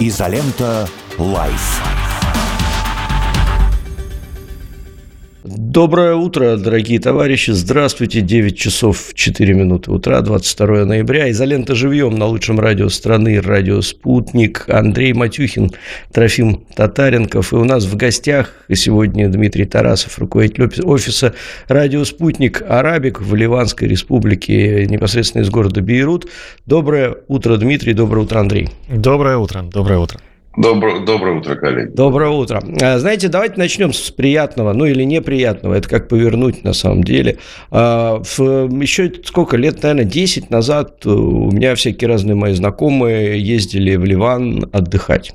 Изолента. Live. Доброе утро, дорогие товарищи. Здравствуйте. 9 часов 4 минуты утра, 22 ноября. Изолента живьем на лучшем радио страны, радио «Спутник». Андрей Матюхин, Трофим Татаренков. И у нас в гостях сегодня Дмитрий Тарасов, руководитель офиса «Радио Спутник» Arabic в Ливанской республике, непосредственно из города Бейрут. Доброе утро, Дмитрий. Доброе утро, Андрей. Доброе утро. Доброе утро. Доброе, доброе утро, коллеги. Доброе утро. А, знаете, давайте начнем с приятного, ну или неприятного, это как повернуть на самом деле. А, еще сколько лет, наверное, 10 назад у меня всякие разные мои знакомые ездили в Ливан отдыхать.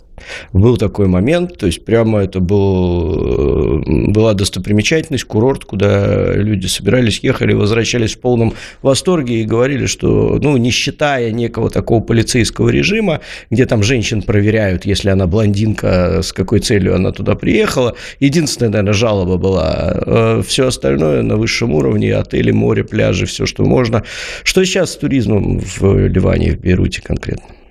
Был такой момент, то есть прямо это был, э, была достопримечательность, курорт, куда люди собирались, ехали, возвращались в полном восторге и говорили, что, ну, не считая некого такого полицейского режима, где там женщин проверяют, если она блондинка, с какой целью она туда приехала, единственная, наверное, жалоба была, э, все остальное на высшем уровне, отели, море, пляжи, все, что можно. Что сейчас с туризмом в Ливане, в Бейруте конкретно?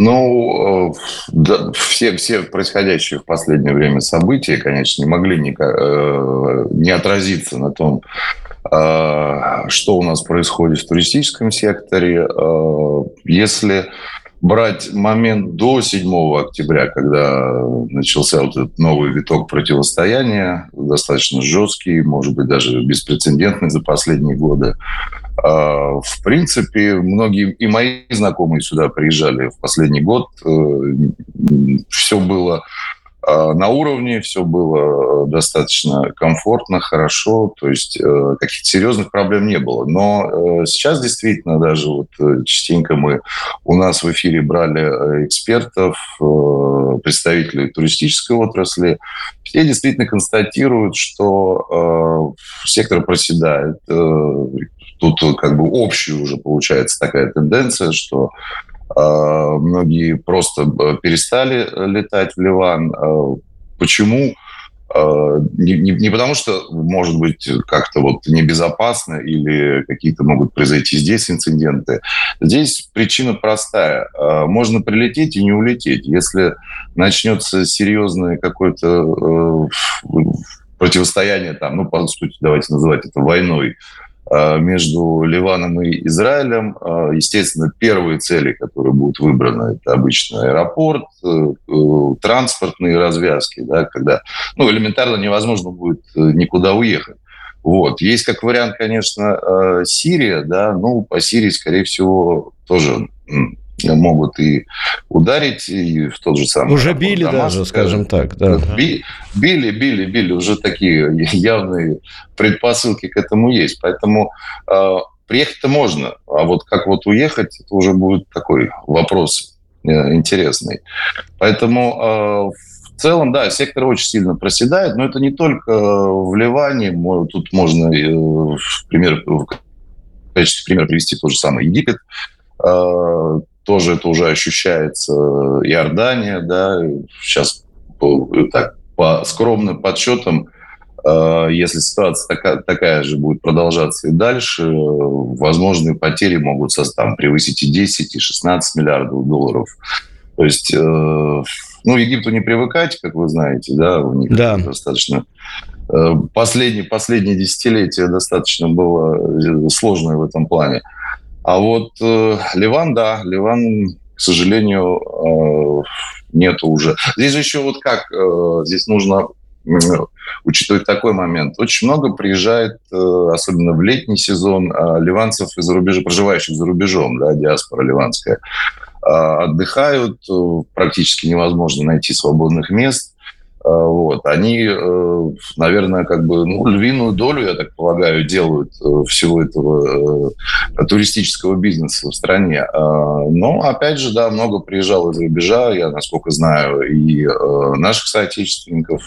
Ну, э, да, все, все происходящие в последнее время события, конечно, не могли не, э, не отразиться на том, э, что у нас происходит в туристическом секторе. Если брать момент до 7 октября, когда начался вот этот новый виток противостояния, достаточно жесткий, может быть, даже беспрецедентный за последние годы, в принципе, многие и мои знакомые сюда приезжали в последний год. Э, Все было а, на уровне, все было достаточно комфортно, хорошо, то есть э, каких-то серьезных проблем не было. Но э, сейчас действительно даже вот частенько мы у нас в эфире брали экспертов, представителей туристической отрасли, все действительно констатируют, что сектор проседает, тут как бы общая уже получается такая тенденция, что э, многие просто э, перестали летать в Ливан. Э, почему? Э, не, не, не потому, что, может быть, как-то вот небезопасно или какие-то могут произойти здесь инциденты. Здесь причина простая. Э, можно прилететь и не улететь. Если начнется серьезное какое-то э, противостояние, там, ну, по сути, давайте называть это войной, Э, между Ливаном и Израилем. Э, естественно, первые цели, которые будут выбраны, это обычно аэропорт, э, транспортные развязки, да, когда ну, элементарно невозможно будет никуда уехать. Вот. Есть как вариант, конечно, Сирия, да, ну, по Сирии, скорее всего, тоже могут и ударить, и в тот же самый... Уже били Дамаск, даже, скажем так. Да. Би, били, били, били. Уже такие явные предпосылки к этому есть. Поэтому э, приехать-то можно, а вот как вот уехать, это уже будет такой вопрос э, интересный. Поэтому э, в целом, да, сектор очень сильно проседает, но это не только в Ливане. Тут можно, э, в, пример, в качестве примера привести тот же самый Египет, э, тоже это уже ощущается Иордания, да, сейчас так, по скромным подсчетам, э, если ситуация такая, такая же будет продолжаться и дальше, возможные потери могут там, превысить и 10, и 16 миллиардов долларов. То есть, э, ну, Египту не привыкать, как вы знаете, да, у них да. достаточно э, последние, последние десятилетия достаточно было сложное в этом плане. А вот э, Ливан, да, Ливан, к сожалению, э, нету уже. Здесь еще вот как, э, здесь нужно учитывать такой момент. Очень много приезжает, э, особенно в летний сезон, э, ливанцев из-за рубежа, проживающих за рубежом, да, диаспора ливанская, э, отдыхают, практически невозможно найти свободных мест. Э, вот, они, э, наверное, как бы ну, львиную долю, я так полагаю, делают э, всего этого туристического бизнеса в стране. Но, опять же, да, много приезжало из рубежа, я, насколько знаю, и наших соотечественников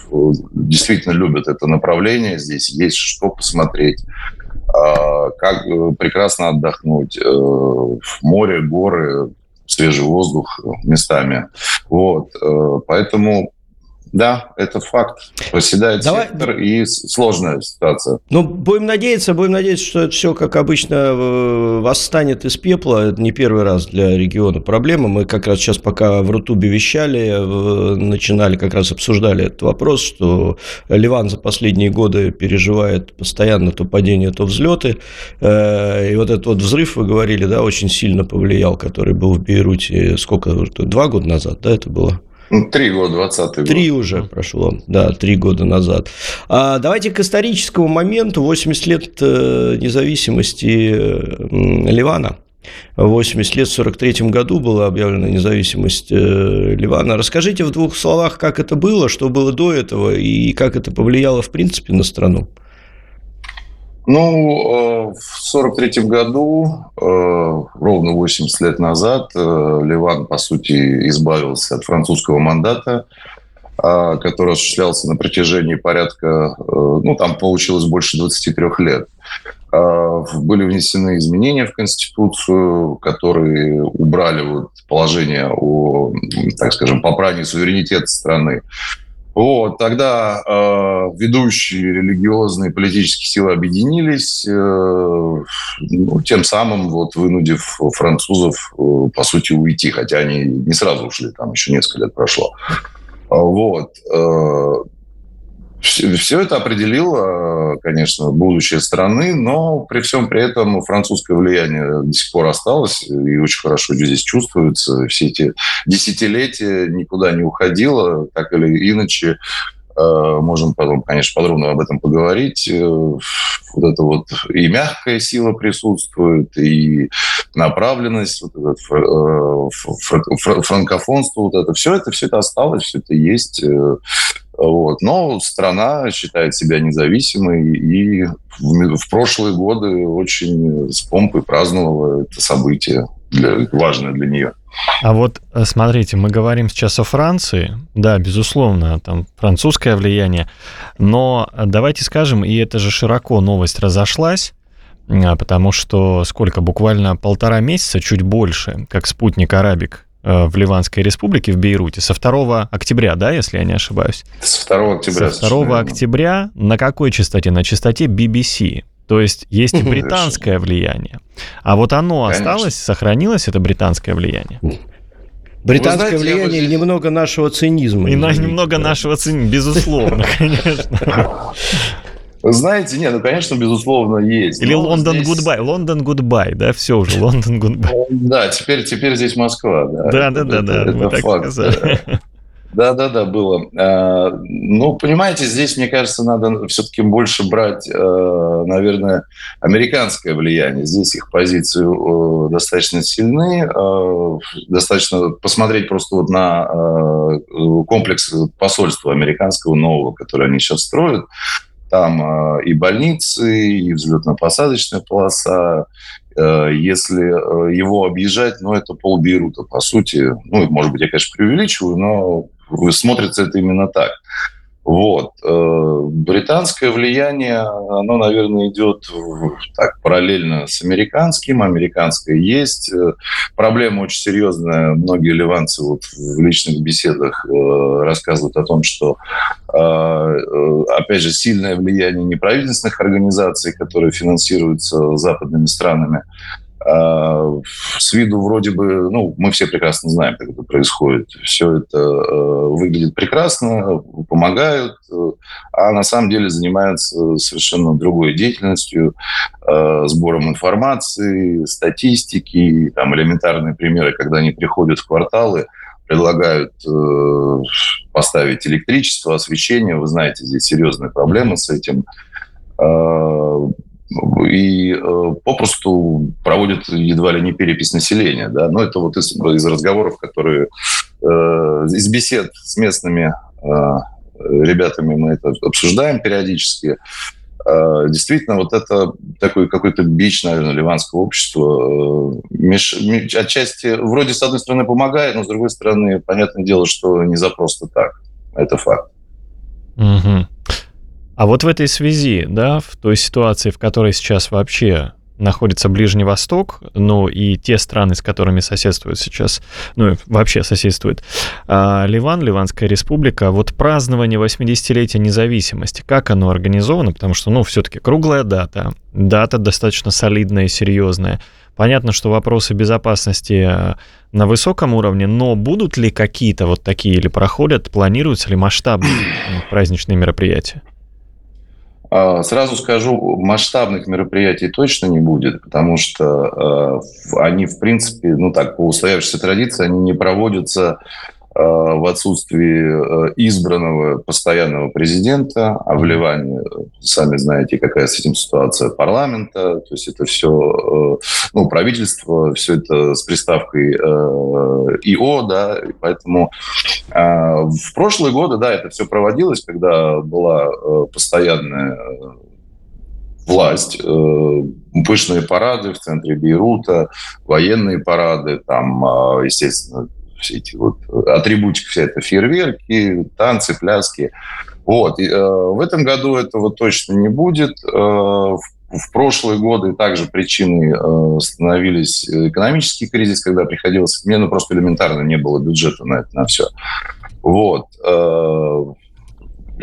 действительно любят это направление, здесь есть что посмотреть как прекрасно отдохнуть. Море, горы, свежий воздух местами. Вот. Поэтому Да, это факт. Проседает Давай... сектор и сложная ситуация. Ну, будем надеяться, будем надеяться, что это все, как обычно, э, восстанет из пепла. Это не первый раз для региона проблема. Мы как раз сейчас, пока в Рутубе вещали, начинали, как раз обсуждали этот вопрос, что Ливан за последние годы переживает постоянно то падение, то взлеты. Э, и вот этот вот взрыв, вы говорили, да, очень сильно повлиял, который был в Бейруте, сколько, два года назад, да, это было? Ну, три года, 20 год. Три уже прошло, да, три года назад. А давайте к историческому моменту, 80 лет э, независимости Ливана. 80 лет в 43 году была объявлена независимость э, Ливана. Расскажите в двух словах, как это было, что было до этого и как это повлияло в принципе на страну. Ну, э, в 1943 году, э, ровно 80 лет назад, э, Ливан, по сути, избавился от французского мандата, который осуществлялся на протяжении порядка, ну, там получилось больше 23 лет. Были внесены изменения в Конституцию, которые убрали вот положение о, так скажем, попрании суверенитета страны. Вот, тогда э, ведущие религиозные политические силы объединились, э, ну, тем самым вот вынудив французов, э, по сути, уйти, хотя они не сразу ушли, там еще несколько лет прошло. Вот. Э, все это определило, конечно, будущее страны, но при всем при этом французское влияние до сих пор осталось и очень хорошо здесь чувствуется. Все эти десятилетия никуда не уходило, так или иначе. Э, можем потом, конечно, подробно об этом поговорить. Э, вот это вот и мягкая сила присутствует, и направленность, вот это э, франкофонство, вот это все это, все это осталось, все это есть. Вот. Но страна считает себя независимой и в, в прошлые годы очень с помпой праздновала это событие, для, важное для нее. А вот э, смотрите, мы говорим сейчас о Франции, да, безусловно, там французское влияние, но давайте скажем, и это же широко новость разошлась, а, потому что сколько, буквально полтора месяца, чуть больше, как спутник Арабик в Ливанской республике, в Бейруте, со 2 октября, да, если я не ошибаюсь? С 2 октября. Со 2 октября на какой частоте? На частоте BBC. То есть есть и британское влияние. А вот оно Конечно. осталось, сохранилось, это британское влияние? Британское знаете, влияние или немного нашего цинизма? И немного нашего цинизма, безусловно, конечно. Знаете, нет, ну, конечно, безусловно, есть. Или Лондон здесь... Goodbye. Лондон goodbye, да, все уже, Лондон goodbye. Да, теперь, теперь здесь Москва, да. Да, да, да, да, мы так сказали. Да, да, да, было. А, ну, понимаете, здесь, мне кажется, надо все-таки больше брать, э, наверное, американское влияние. Здесь их позиции э, достаточно сильны. Э, достаточно посмотреть просто вот на комплекс посольства американского нового, который они сейчас строят. Там э, и больницы, и взлетно-посадочная полоса. Э, если э, его объезжать, ну, это пол Бейрута, по сути. Ну, может быть, я, конечно, преувеличиваю, но смотрится это именно так. Вот. Э, британское влияние, оно, наверное, идет так, параллельно с американским. Американское есть. Э, проблема очень серьезная. Многие ливанцы вот в личных беседах э, рассказывают о том, что, опять же, сильное влияние неправительственных организаций, которые финансируются западными странами, с виду вроде бы, ну, мы все прекрасно знаем, как это происходит. Все это э, выглядит прекрасно, помогают, э, а на самом деле занимаются совершенно другой деятельностью, э, сбором информации, статистики, там элементарные примеры, когда они приходят в кварталы, предлагают поставить электричество, освещение. Вы знаете, здесь серьезные проблемы с этим и э, попросту проводят едва ли не перепись населения. Да? Но это вот из, из разговоров, которые э, из бесед с местными э, ребятами мы это обсуждаем периодически. Действительно, вот это такой какой-то бич, наверное, ливанского общества. Отчасти вроде с одной стороны помогает, но с другой стороны, понятное дело, что не за просто так. Это факт. Угу. А вот в этой связи, да, в той ситуации, в которой сейчас вообще находится Ближний Восток, ну и те страны, с которыми соседствуют сейчас, ну вообще соседствует а, Ливан, Ливанская республика, вот празднование 80-летия независимости, как оно организовано, потому что, ну, все-таки круглая дата, дата достаточно солидная и серьезная. Понятно, что вопросы безопасности а, на высоком уровне, но будут ли какие-то вот такие или проходят, планируются ли масштабные праздничные мероприятия? А, сразу скажу, масштабных мероприятий точно не будет, потому что э, они, в принципе, ну так, по устоявшейся традиции, они не проводятся в отсутствии э, избранного постоянного президента, а в Ливане, сами знаете, какая с этим ситуация парламента, то есть это все, э, ну, правительство, все это с приставкой ИО, да, и поэтому в прошлые годы, да, это все проводилось, когда была постоянная власть, пышные парады в центре Бейрута, военные парады, там, естественно, все эти вот э, атрибутики, вся это фейерверки, танцы, пляски. Вот. И, э, в этом году этого точно не будет. Э, в, в прошлые годы также причиной э, становились экономический кризис, когда приходилось... Мне ну, просто элементарно не было бюджета на это, на все. Вот. Э,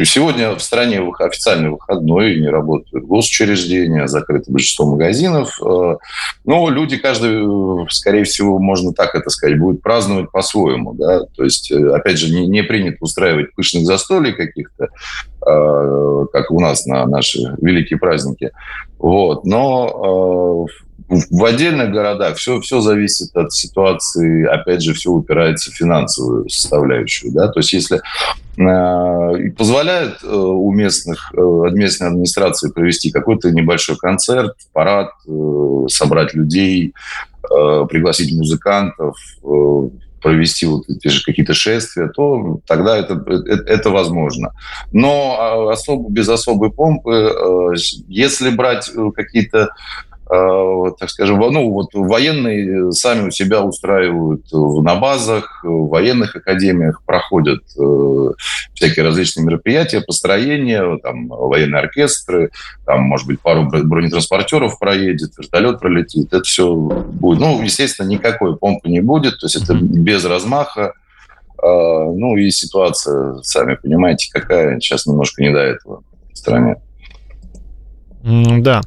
Сегодня в стране официальный выходной, не работают госучреждения, закрыто большинство магазинов. Э, но люди, каждый, скорее всего, можно так это сказать, будет праздновать по-своему. Да? То есть, э, опять же, не, не принято устраивать пышных застолий каких-то, э, как у нас на наши великие праздники. Вот. Но в отдельных городах все, все зависит от ситуации, опять же, все упирается в финансовую составляющую. Да? То есть если э, позволяет э, у местных, э, местной администрации провести какой-то небольшой концерт, парад, э, собрать людей, э, пригласить музыкантов, э, провести вот эти же какие-то шествия, то тогда это, это, это возможно. Но а, особо, без особой помпы, э, если брать э, какие-то Э, так скажем, ну, вот военные сами у себя устраивают на базах, в военных академиях проходят э, всякие различные мероприятия, построения, там, военные оркестры, там, может быть, пару бронетранспортеров проедет, вертолет пролетит, это все будет. Ну, естественно, никакой помпы не будет, то есть это без размаха, э, ну, и ситуация, сами понимаете, какая, сейчас немножко не до этого в стране. Да.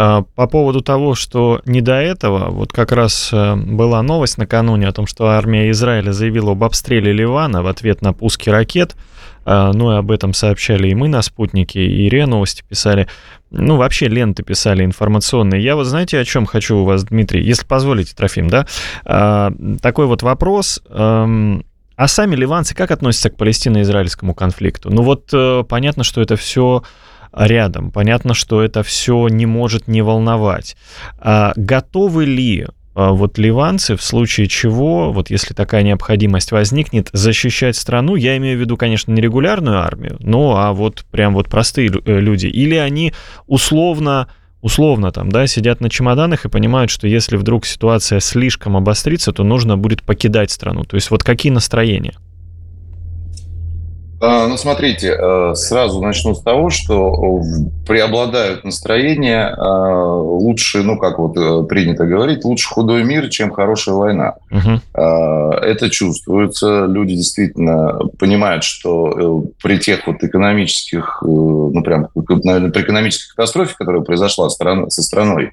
А, по поводу того, что не до этого, вот как раз э, была новость накануне о том, что армия Израиля заявила об обстреле Ливана в ответ на пуски ракет. А, ну и об этом сообщали и мы на спутнике, и РИА новости писали. Ну, вообще ленты писали информационные. Я вот знаете, о чем хочу у вас, Дмитрий, если позволите, Трофим, да? А, такой вот вопрос. Эм, а сами ливанцы как относятся к палестино-израильскому конфликту? Ну вот э, понятно, что это все рядом. Понятно, что это все не может не волновать. А готовы ли а, вот ливанцы в случае чего, вот если такая необходимость возникнет, защищать страну, я имею в виду, конечно, не регулярную армию, но а вот прям вот простые э, люди, или они условно условно там, да, сидят на чемоданах и понимают, что если вдруг ситуация слишком обострится, то нужно будет покидать страну. То есть вот какие настроения? А, ну, смотрите, э, сразу начну с того, что преобладают настроения а, лучше, ну, как вот э, принято говорить, лучше худой мир, чем хорошая война. Угу. Это чувствуется. Люди действительно понимают, что э, при тех вот экономических, ну, прям, наверное, при экономической катастрофе, которая произошла со страной,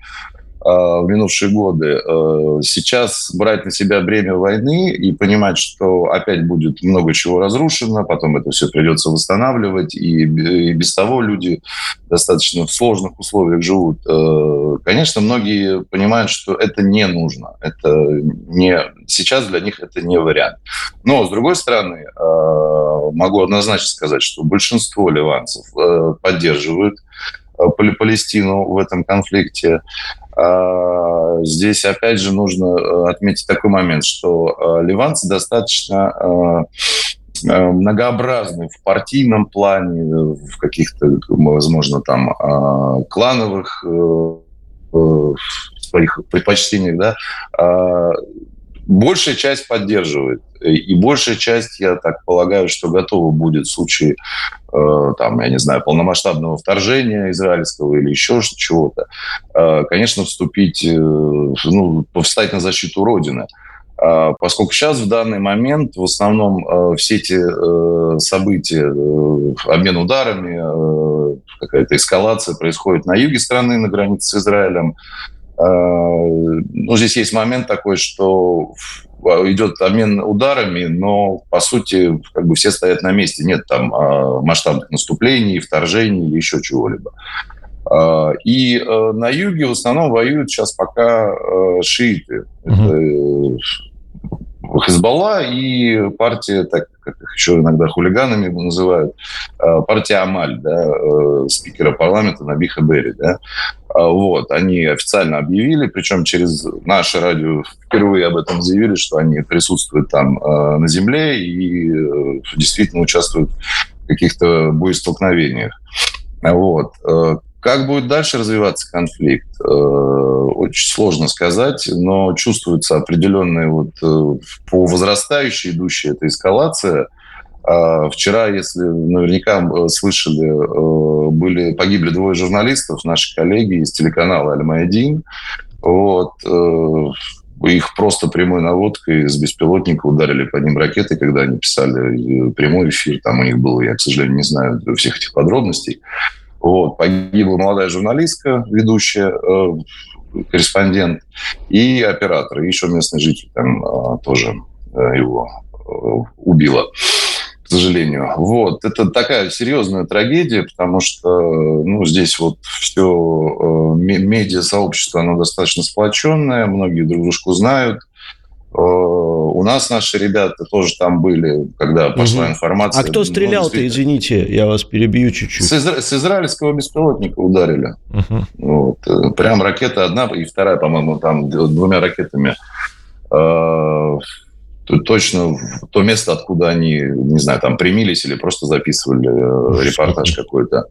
в минувшие годы. Э, сейчас брать на себя бремя войны и понимать, что опять будет много чего разрушено, потом это все придется восстанавливать, и без того люди достаточно в сложных условиях живут. Э, конечно, многие понимают, что это не нужно. Это не... Сейчас для них это не вариант. Но, с другой стороны, могу однозначно сказать, что большинство ливанцев поддерживают Палестину в этом конфликте. А, здесь, опять же, нужно э, отметить такой момент, что э, ливанцы достаточно э, многообразны в партийном плане, в каких-то, возможно, там клановых своих предпочтениях, да, большая часть поддерживает. И большая часть, я так полагаю, что готова будет в случае, э, там, я не знаю, полномасштабного вторжения израильского или еще чего-то, э, конечно, вступить, э, ну, встать на защиту Родины. А, поскольку сейчас в данный момент в основном э, все эти э, события, э, обмен ударами, какая-то эскалация происходит на юге страны, на границе с Израилем. А, ну, здесь есть момент такой, что идет обмен ударами, но, по сути, как бы все стоят на месте. Нет там а, масштабных наступлений, вторжений или еще чего-либо. И на юге в основном воюют сейчас пока шииты. Это Хизбалла и партия, так как их еще иногда хулиганами называют, э, партия Амаль, да, э, спикера парламента Набиха Берри. Да. А вот, они официально объявили, причем через наше радио впервые об этом заявили, что они присутствуют там э, на земле и действительно участвуют в каких-то боестолкновениях. Вот. Как будет дальше развиваться конфликт, э, очень сложно сказать, но чувствуется определенная вот э, по возрастающей идущая эта эскалация. А вчера, если наверняка э, слышали, были, погибли двое журналистов, наши коллеги из телеканала «Аль-Майдин». Вот, их просто прямой наводкой с беспилотника ударили по ним ракеты, когда они писали прямой эфир. Там у них было, я, к сожалению, не знаю всех этих подробностей. Вот, погибла молодая журналистка, ведущая, э, корреспондент, и оператор, и еще местный житель там э, тоже э, его э, убила к сожалению. Вот. Это такая серьезная трагедия, потому что ну, здесь вот все э, медиа-сообщество, оно достаточно сплоченное, многие друг дружку знают. Э, у нас наши ребята тоже там были, когда пошла угу. информация. А кто ну, стрелял-то, ну, извините, я вас перебью чуть-чуть. С, изра- с израильского беспилотника ударили. Угу. Вот. Э, прям ракета одна и вторая, по-моему, там двумя ракетами. Э, точно в то место, откуда они, не знаю, там примились или просто записывали репортаж какой-то.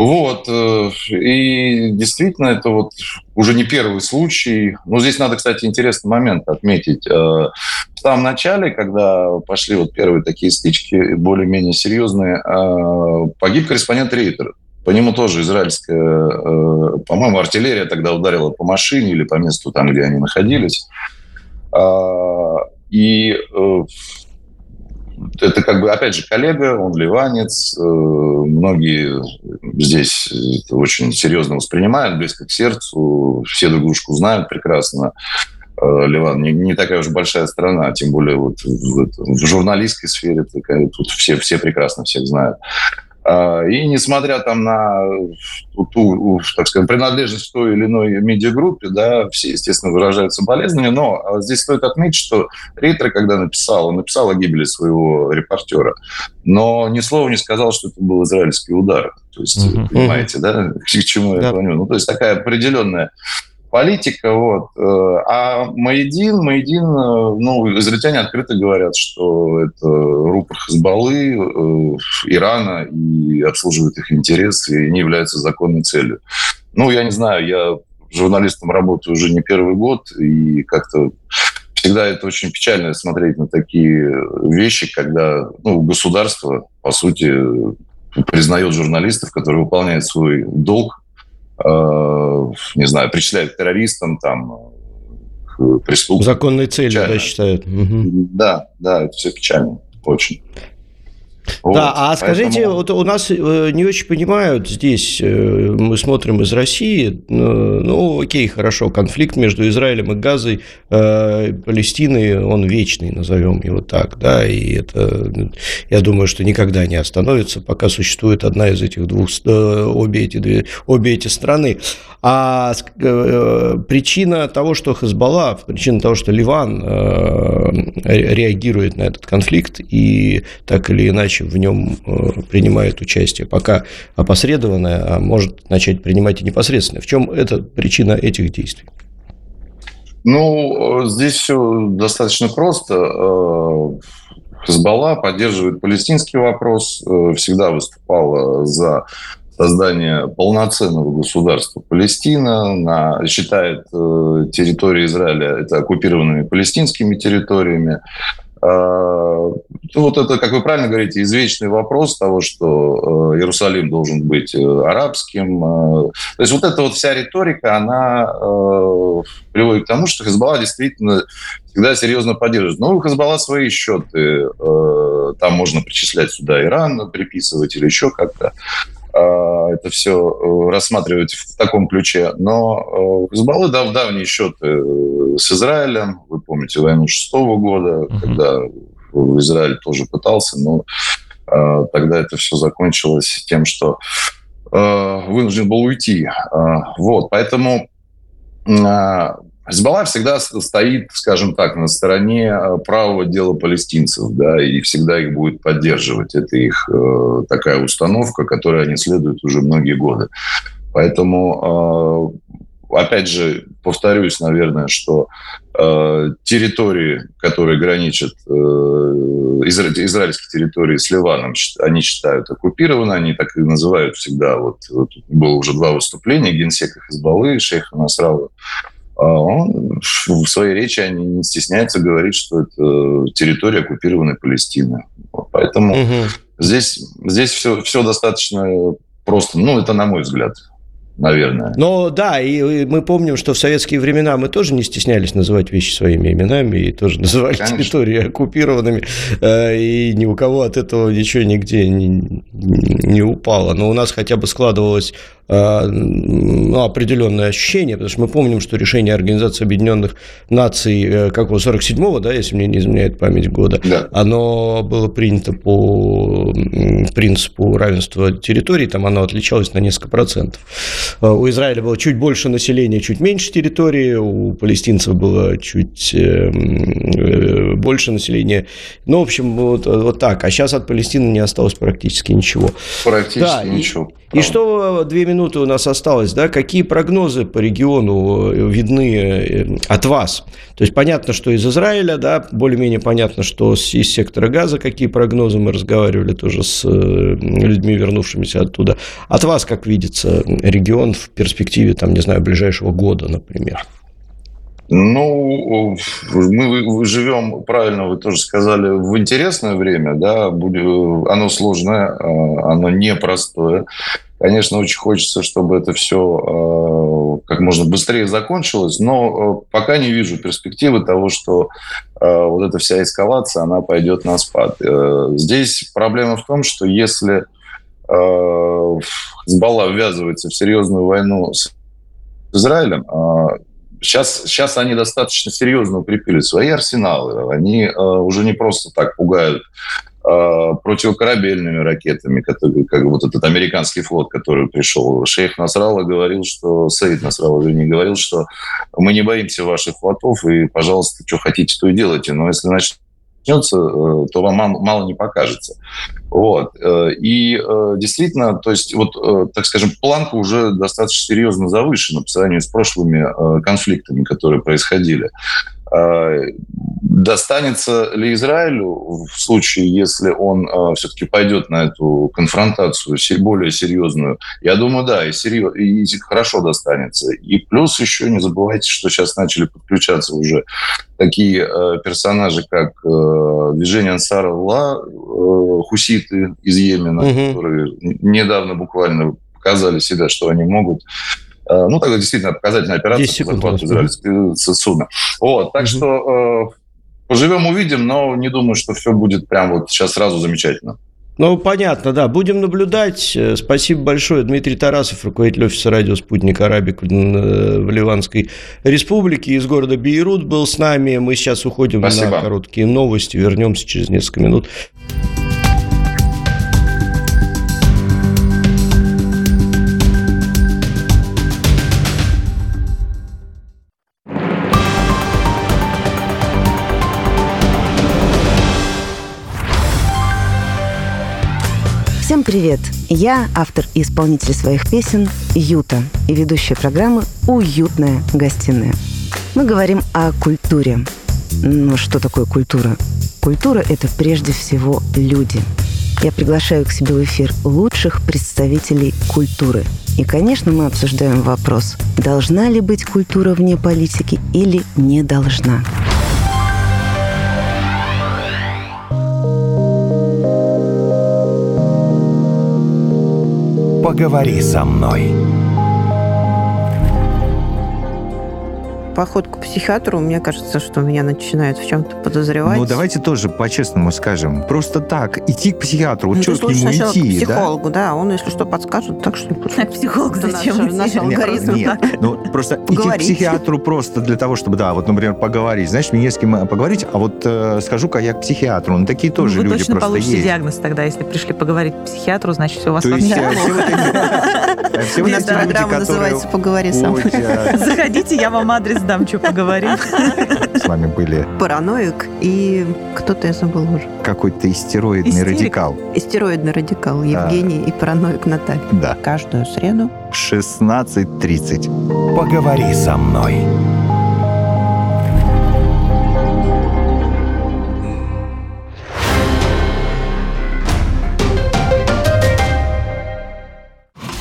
Вот. Э, и действительно, это вот уже не первый случай. Ну, здесь надо, кстати, интересный момент отметить. Э, в самом начале, когда пошли вот первые такие стычки, более-менее серьезные, э, погиб корреспондент Рейтер. По нему тоже израильская, по-моему, артиллерия тогда ударила по машине или по месту там, где они находились. И это как бы, опять же, коллега, он ливанец, э, многие здесь очень серьезно воспринимают, близко к сердцу, все друг дружку знают прекрасно. Э, Ливан не, не такая уж большая страна, тем более вот в, в журналистской сфере такая, тут все, все прекрасно всех знают. А, и несмотря там на ту, так сказать, принадлежность той или иной медиагруппе, да, все, естественно, выражают соболезнования, но а, здесь стоит отметить, что Рейтер, когда написал, он написал о гибели своего репортера, но ни слова не сказал, что это был израильский удар. То есть, uh-huh. понимаете, да, к чему я клоню? Ну, то есть такая определенная политика. Вот. Э, а Маедин, Маедин, э, ну, израильтяне открыто говорят, что это рупор Хазбаллы, э, Ирана, и обслуживает их интересы, и не является законной целью. Ну, я не знаю, я журналистом работаю уже не первый год, и как-то всегда это очень печально смотреть на такие вещи, когда ну, государство, по сути, признает журналистов, которые выполняют свой долг не знаю, причисляют к террористам, там, к преступникам. Законной целью, да, считают. Угу. Да, да, это все печально, очень. Вот, да, а скажите, поэтому... вот у нас э, не очень понимают здесь, э, мы смотрим из России, ну, окей, хорошо, конфликт между Израилем и Газой, э, Палестиной, он вечный, назовем его так, да, и это, я думаю, что никогда не остановится, пока существует одна из этих двух, обе эти, две, обе эти страны. А причина того, что Хезбалла, причина того, что Ливан реагирует на этот конфликт и так или иначе иначе в нем э, принимает участие, пока опосредованное, а может начать принимать и непосредственно. В чем это причина этих действий? Ну, здесь все достаточно просто. Э, Хезбалла поддерживает палестинский вопрос, э, всегда выступала за создания полноценного государства Палестина, на, считает э, территории Израиля это оккупированными палестинскими территориями. Э, вот это, как вы правильно говорите, извечный вопрос того, что э, Иерусалим должен быть э, арабским. Э, то есть вот эта вот вся риторика, она приводит к тому, что Хезбалла действительно всегда серьезно поддерживает. Но у Хезбалла свои счеты. Там можно причислять сюда Иран, приписывать или еще как-то. А, это все э, рассматривать в таком ключе. Но э, Хизбаллы дав давние счеты э, с Израилем. Вы помните войну шестого года, uh-huh. когда Израиль тоже пытался, но тогда это все закончилось тем, что вынужден был уйти. Вот, поэтому Хезбалла всегда стоит, скажем так, на стороне э, правого дела палестинцев, да, и всегда их будет поддерживать. Это их э, такая установка, которой они следуют уже многие годы. Поэтому, э, опять же, повторюсь, наверное, что э, территории, которые граничат, э, израильские территории с Ливаном, они считают оккупированы, они так и называют всегда. Вот, вот было уже два выступления генсека Хизбаллы, шейха Насрала, он в своей речи не стесняется говорить, что это территория оккупированной Палестины. Поэтому угу. здесь, здесь все, все достаточно просто. Ну, это на мой взгляд наверное. Но да, и мы помним, что в советские времена мы тоже не стеснялись называть вещи своими именами и тоже называли Конечно. территории оккупированными, э, и ни у кого от этого ничего нигде не, не упало. Но у нас хотя бы складывалось Э, ну, определенное ощущение, потому что мы помним, что решение Организации Объединенных Наций, э, как у 47-го, да, если мне не изменяет память года, да. оно было принято по принципу равенства территорий, там оно отличалось на несколько процентов. Э, у Израиля было чуть больше населения, чуть меньше территории, у палестинцев было чуть больше населения. Ну, в общем, вот, вот так. А сейчас от Палестины не осталось практически ничего. Практически да, ничего. И, и что две минуты у нас осталось, да, какие прогнозы по региону э, видны э, от вас? То есть понятно, что из Израиля, да, более-менее понятно, что из сектора газа какие прогнозы, мы разговаривали тоже с э, людьми, вернувшимися оттуда. От вас, как видится, регион в перспективе, там, не знаю, ближайшего года, например? Ну, мы живем, правильно вы тоже сказали, в интересное время, да, оно сложное, оно непростое. Конечно, очень хочется, чтобы это все э, как можно быстрее закончилось, но э, пока не вижу перспективы того, что э, вот эта вся эскалация, она пойдет на спад. Здесь проблема в том, что если Хизбалла ввязывается в серьезную войну с Израилем, сейчас, сейчас они достаточно серьезно укрепили свои арсеналы. Они уже не просто так пугают Э, противокорабельными ракетами, которые, как вот этот американский флот, который пришел. Шейх Насралла говорил, что, Саид Насралла, вернее, говорил, что мы не боимся ваших флотов, и, пожалуйста, что хотите, то и делайте. Но если начнется, э, то вам мало, не покажется. Вот. Э, и действительно, то есть, вот, так скажем, планка уже достаточно серьезно завышена по сравнению с прошлыми конфликтами, которые происходили. Э, достанется ли Израилю в случае, если он э, все-таки пойдет на эту конфронтацию более серьезную? Я думаю, да, и, серьез, и хорошо достанется. И плюс еще не забывайте, что сейчас начали подключаться уже такие э, персонажи, как движение Ансар Алла, хуситы из Йемена, угу. которые недавно буквально показали себя, что они могут ну, тогда действительно показательная операция по захвату израильского судна. Вот, так mm что э, поживем, увидим, но не думаю, что все будет прям вот сейчас сразу замечательно. Ну, понятно, да. Будем наблюдать. Э, спасибо большое. Дмитрий Тарасов, руководитель офиса радио «Спутник Арабик» в Ливанской Республике из города Бейрут был с нами. Мы сейчас уходим Спасибо. на короткие новости. Вернемся через несколько минут. Всем привет! Я автор и исполнитель своих песен Юта и ведущая программы «Уютная гостиная». Мы говорим о культуре. Но что такое культура? Культура – это прежде всего люди. я приглашаю к себе в эфир лучших представителей культуры. И, конечно, мы обсуждаем вопрос, должна ли быть культура вне политики или не должна. Поговори со мной. Поход к психиатру, мне кажется, что меня начинают в чем-то подозревать. Ну, давайте тоже по-честному скажем. Просто так, идти к психиатру, вот ну, что к нему идти, к психологу, да? да, он, если что, подскажет, так что... А психолог зачем наш, наш алгоритм. Нет, ну, просто идти к психиатру просто для того, чтобы, да, вот, например, поговорить. Знаешь, мне не с кем э, поговорить, а вот э, схожу-ка я к психиатру. Ну, такие тоже ну, вы люди точно просто получите есть. диагноз тогда, если пришли поговорить к психиатру, значит, все у вас То есть, все вот эти... Все вот эти люди, называется «Поговори со мной». Заходите, я вам адрес дам, что поговорим. С вами были... Параноик и кто-то, я забыл уже. Какой-то истероидный Истерик. радикал. Истероидный радикал Евгений и параноик Наталья. Да. Каждую среду. 16.30. Поговори со мной.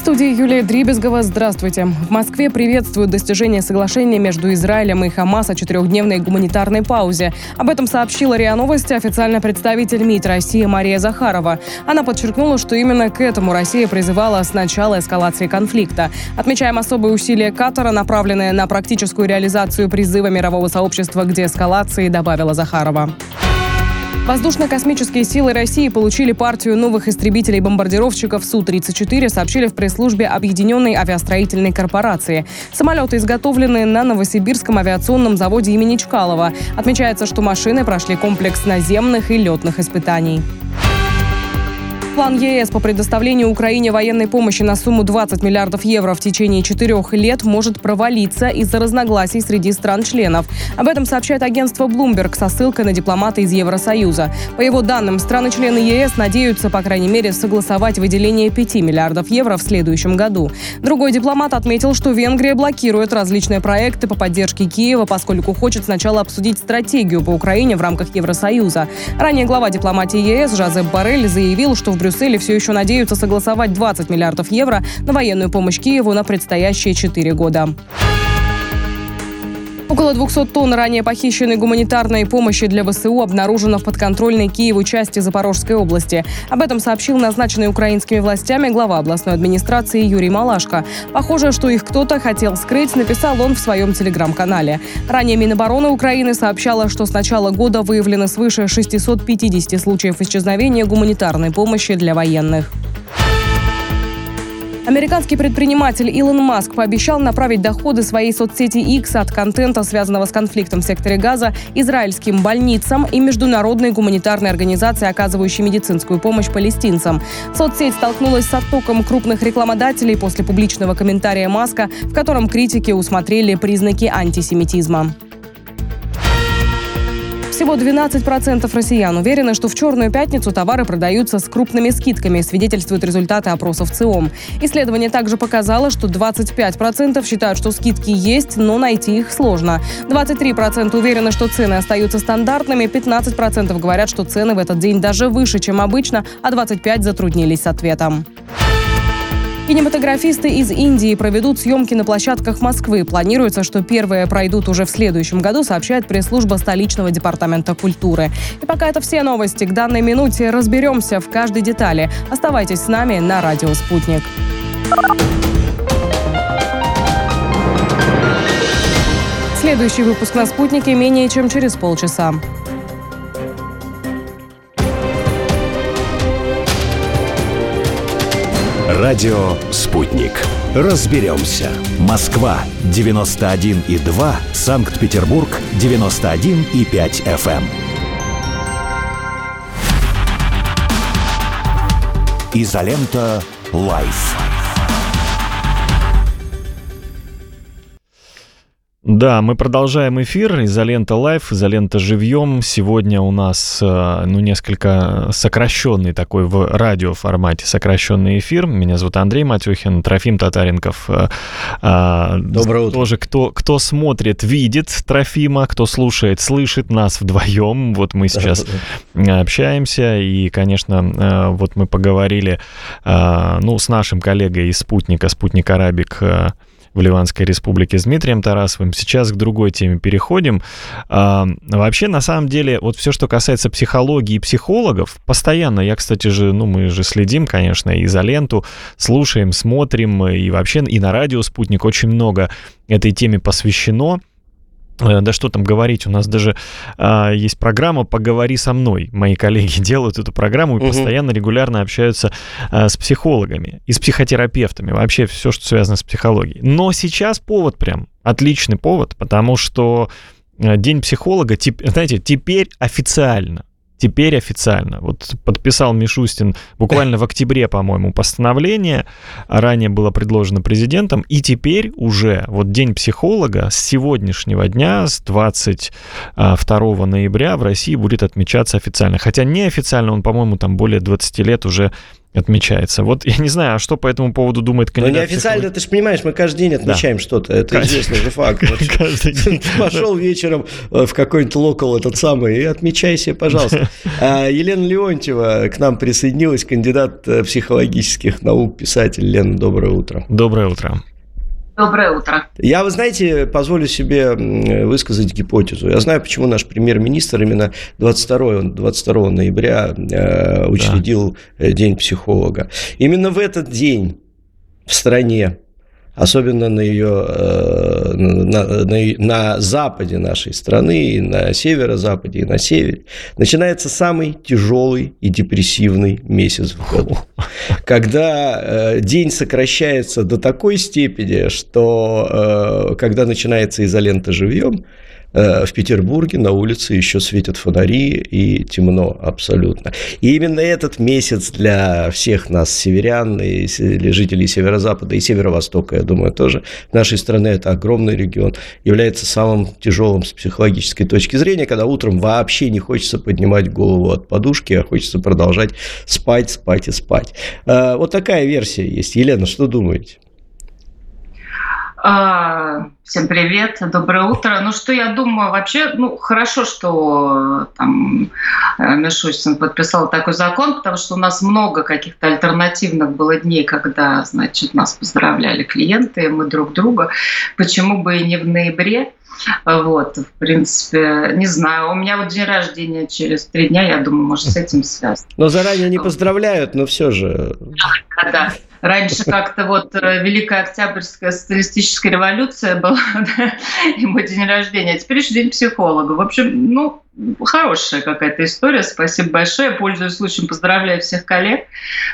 Студии Юлия Дрибезгова. Здравствуйте. В Москве приветствуют достижение соглашения между Израилем и Хамас о четырехдневной гуманитарной паузе. Об этом сообщила РИА Новости официальный представитель МИД России Мария Захарова. Она подчеркнула, что именно к этому Россия призывала с начала эскалации конфликта. Отмечаем особые усилия Катара, направленные на практическую реализацию призыва мирового сообщества к деэскалации, добавила Захарова. Воздушно-космические силы России получили партию новых истребителей-бомбардировщиков Су-34, сообщили в пресс-службе Объединенной авиастроительной корпорации. Самолеты изготовлены на Новосибирском авиационном заводе имени Чкалова. Отмечается, что машины прошли комплекс наземных и летных испытаний. План ЕС по предоставлению Украине военной помощи на сумму 20 миллиардов евро в течение четырех лет может провалиться из-за разногласий среди стран-членов. Об этом сообщает агентство Bloomberg со ссылкой на дипломата из Евросоюза. По его данным, страны-члены ЕС надеются, по крайней мере, согласовать выделение 5 миллиардов евро в следующем году. Другой дипломат отметил, что Венгрия блокирует различные проекты по поддержке Киева, поскольку хочет сначала обсудить стратегию по Украине в рамках Евросоюза. Ранее глава дипломатии ЕС Жозеп Барель заявил, что в Брюсселе все еще надеются согласовать 20 миллиардов евро на военную помощь Киеву на предстоящие четыре года. Около 200 тонн ранее похищенной гуманитарной помощи для ВСУ обнаружено в подконтрольной Киеву части Запорожской области. Об этом сообщил назначенный украинскими властями глава областной администрации Юрий Малашко. Похоже, что их кто-то хотел скрыть, написал он в своем телеграм-канале. Ранее Минобороны Украины сообщала, что с начала года выявлено свыше 650 случаев исчезновения гуманитарной помощи для военных. Американский предприниматель Илон Маск пообещал направить доходы своей соцсети X от контента, связанного с конфликтом в секторе Газа, израильским больницам и международной гуманитарной организации, оказывающей медицинскую помощь палестинцам. Соцсеть столкнулась с оттоком крупных рекламодателей после публичного комментария Маска, в котором критики усмотрели признаки антисемитизма. Всего 12% россиян уверены, что в Черную пятницу товары продаются с крупными скидками, свидетельствуют результаты опросов ЦИОМ. Исследование также показало, что 25% считают, что скидки есть, но найти их сложно. 23% уверены, что цены остаются стандартными, 15% говорят, что цены в этот день даже выше, чем обычно, а 25% затруднились с ответом. Кинематографисты из Индии проведут съемки на площадках Москвы. Планируется, что первые пройдут уже в следующем году, сообщает пресс-служба столичного департамента культуры. И пока это все новости. К данной минуте разберемся в каждой детали. Оставайтесь с нами на радио «Спутник». Следующий выпуск на «Спутнике» менее чем через полчаса. Радио «Спутник». Разберемся. Москва, 91,2. Санкт-Петербург, 91,5 FM. Изолента «Live». Да, мы продолжаем эфир. Изолента Live, Изолента Живьем. Сегодня у нас, э, ну, несколько сокращенный такой в радиоформате сокращенный эфир. Меня зовут Андрей Матюхин, Трофим Татаренков. Э, а, Доброе утро. Тоже кто, кто смотрит, видит Трофима, кто слушает, слышит нас вдвоем. Вот мы сейчас общаемся. И, конечно, э, вот мы поговорили, ну, с нашим коллегой из «Спутника», «Спутник Арабик», в Ливанской республике с Дмитрием Тарасовым. Сейчас к другой теме переходим. А, вообще, на самом деле, вот все, что касается психологии и психологов, постоянно, я, кстати же, ну, мы же следим, конечно, и за ленту, слушаем, смотрим, и вообще и на радио «Спутник» очень много этой теме посвящено. Э, да что там говорить, у нас даже а, есть программа «Поговори со мной». Мои коллеги делают эту программу и угу. постоянно, регулярно общаются а, с психологами и с психотерапевтами, вообще все, что связано с психологией. Но сейчас повод прям, отличный повод, потому что э, День психолога, знаете, теперь официально теперь официально. Вот подписал Мишустин буквально в октябре, по-моему, постановление, ранее было предложено президентом, и теперь уже вот День психолога с сегодняшнего дня, с 22 ноября в России будет отмечаться официально. Хотя неофициально он, по-моему, там более 20 лет уже отмечается. Вот я не знаю, а что по этому поводу думает кандидат? Ну, неофициально, ты же понимаешь, мы каждый день отмечаем да. что-то. Это каждый... известный же факт. Каждый день. Пошел вечером э, в какой-нибудь локал этот самый и отмечай себе, пожалуйста. А Елена Леонтьева к нам присоединилась, кандидат э, психологических наук, писатель. Лена, доброе утро. Доброе утро. Доброе утро. Я, вы знаете, позволю себе высказать гипотезу. Я знаю, почему наш премьер-министр именно 22, 22 ноября э, учредил да. Э, День психолога. Именно в этот день в стране особенно на ее э, на, на, на западе нашей страны, и на северо-западе, и на севере, начинается самый тяжелый и депрессивный месяц в году. Когда э, день сокращается до такой степени, что э, когда начинается изолента живьем, в Петербурге на улице еще светят фонари и темно абсолютно. И именно этот месяц для всех нас, северян, и жителей Северо-Запада и Северо-Востока, я думаю, тоже нашей страны, это огромный регион, является самым тяжелым с психологической точки зрения, когда утром вообще не хочется поднимать голову от подушки, а хочется продолжать спать, спать и спать. Э, вот такая версия есть. Елена, что думаете? А, всем привет, доброе утро. Ну что я думаю, вообще, ну хорошо, что там э, Мишустин подписал такой закон, потому что у нас много каких-то альтернативных было дней, когда, значит, нас поздравляли клиенты, мы друг друга. Почему бы и не в ноябре? Вот, в принципе, не знаю. У меня вот день рождения через три дня, я думаю, может, с этим связано. Но заранее не поздравляют, но все же. Да, да. Раньше как-то вот э, Великая Октябрьская социалистическая революция была, да, мой день рождения, а теперь еще день психолога. В общем, ну, хорошая какая-то история. Спасибо большое. Пользуясь случаем, поздравляю всех коллег,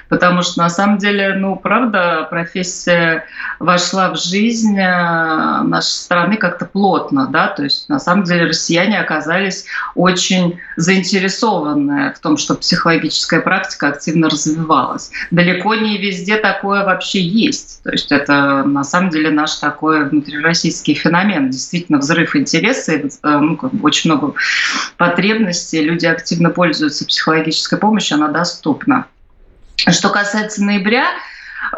потому что на самом деле, ну, правда, профессия вошла в жизнь э, нашей страны как-то плотно, да, то есть на самом деле россияне оказались очень заинтересованы в том, что психологическая практика активно развивалась. Далеко не везде такое вообще есть. То есть это на самом деле наш такой внутрироссийский феномен. Действительно, взрыв интереса, э, ну, как бы очень много потребности, люди активно пользуются психологической помощью, она доступна. Что касается ноября,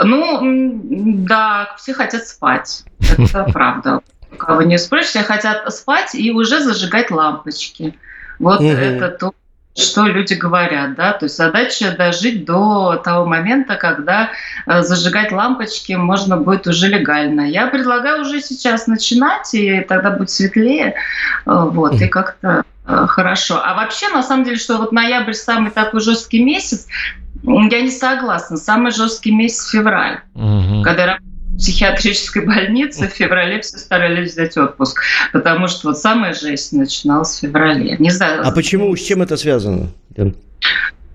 ну, да, все хотят спать. Это правда. Кого не спросишь, все хотят спать и уже зажигать лампочки. Вот это то, что люди говорят, да, то есть задача дожить до того момента, когда э, зажигать лампочки можно будет уже легально. Я предлагаю уже сейчас начинать, и тогда будет светлее, э, вот, и как-то э, хорошо. А вообще, на самом деле, что вот ноябрь самый такой жесткий месяц, я не согласна. Самый жесткий месяц февраль, угу. когда психиатрической больнице в феврале все старались взять отпуск, потому что вот самая жесть начиналась в феврале. Не знаю. А почему, с чем это связано?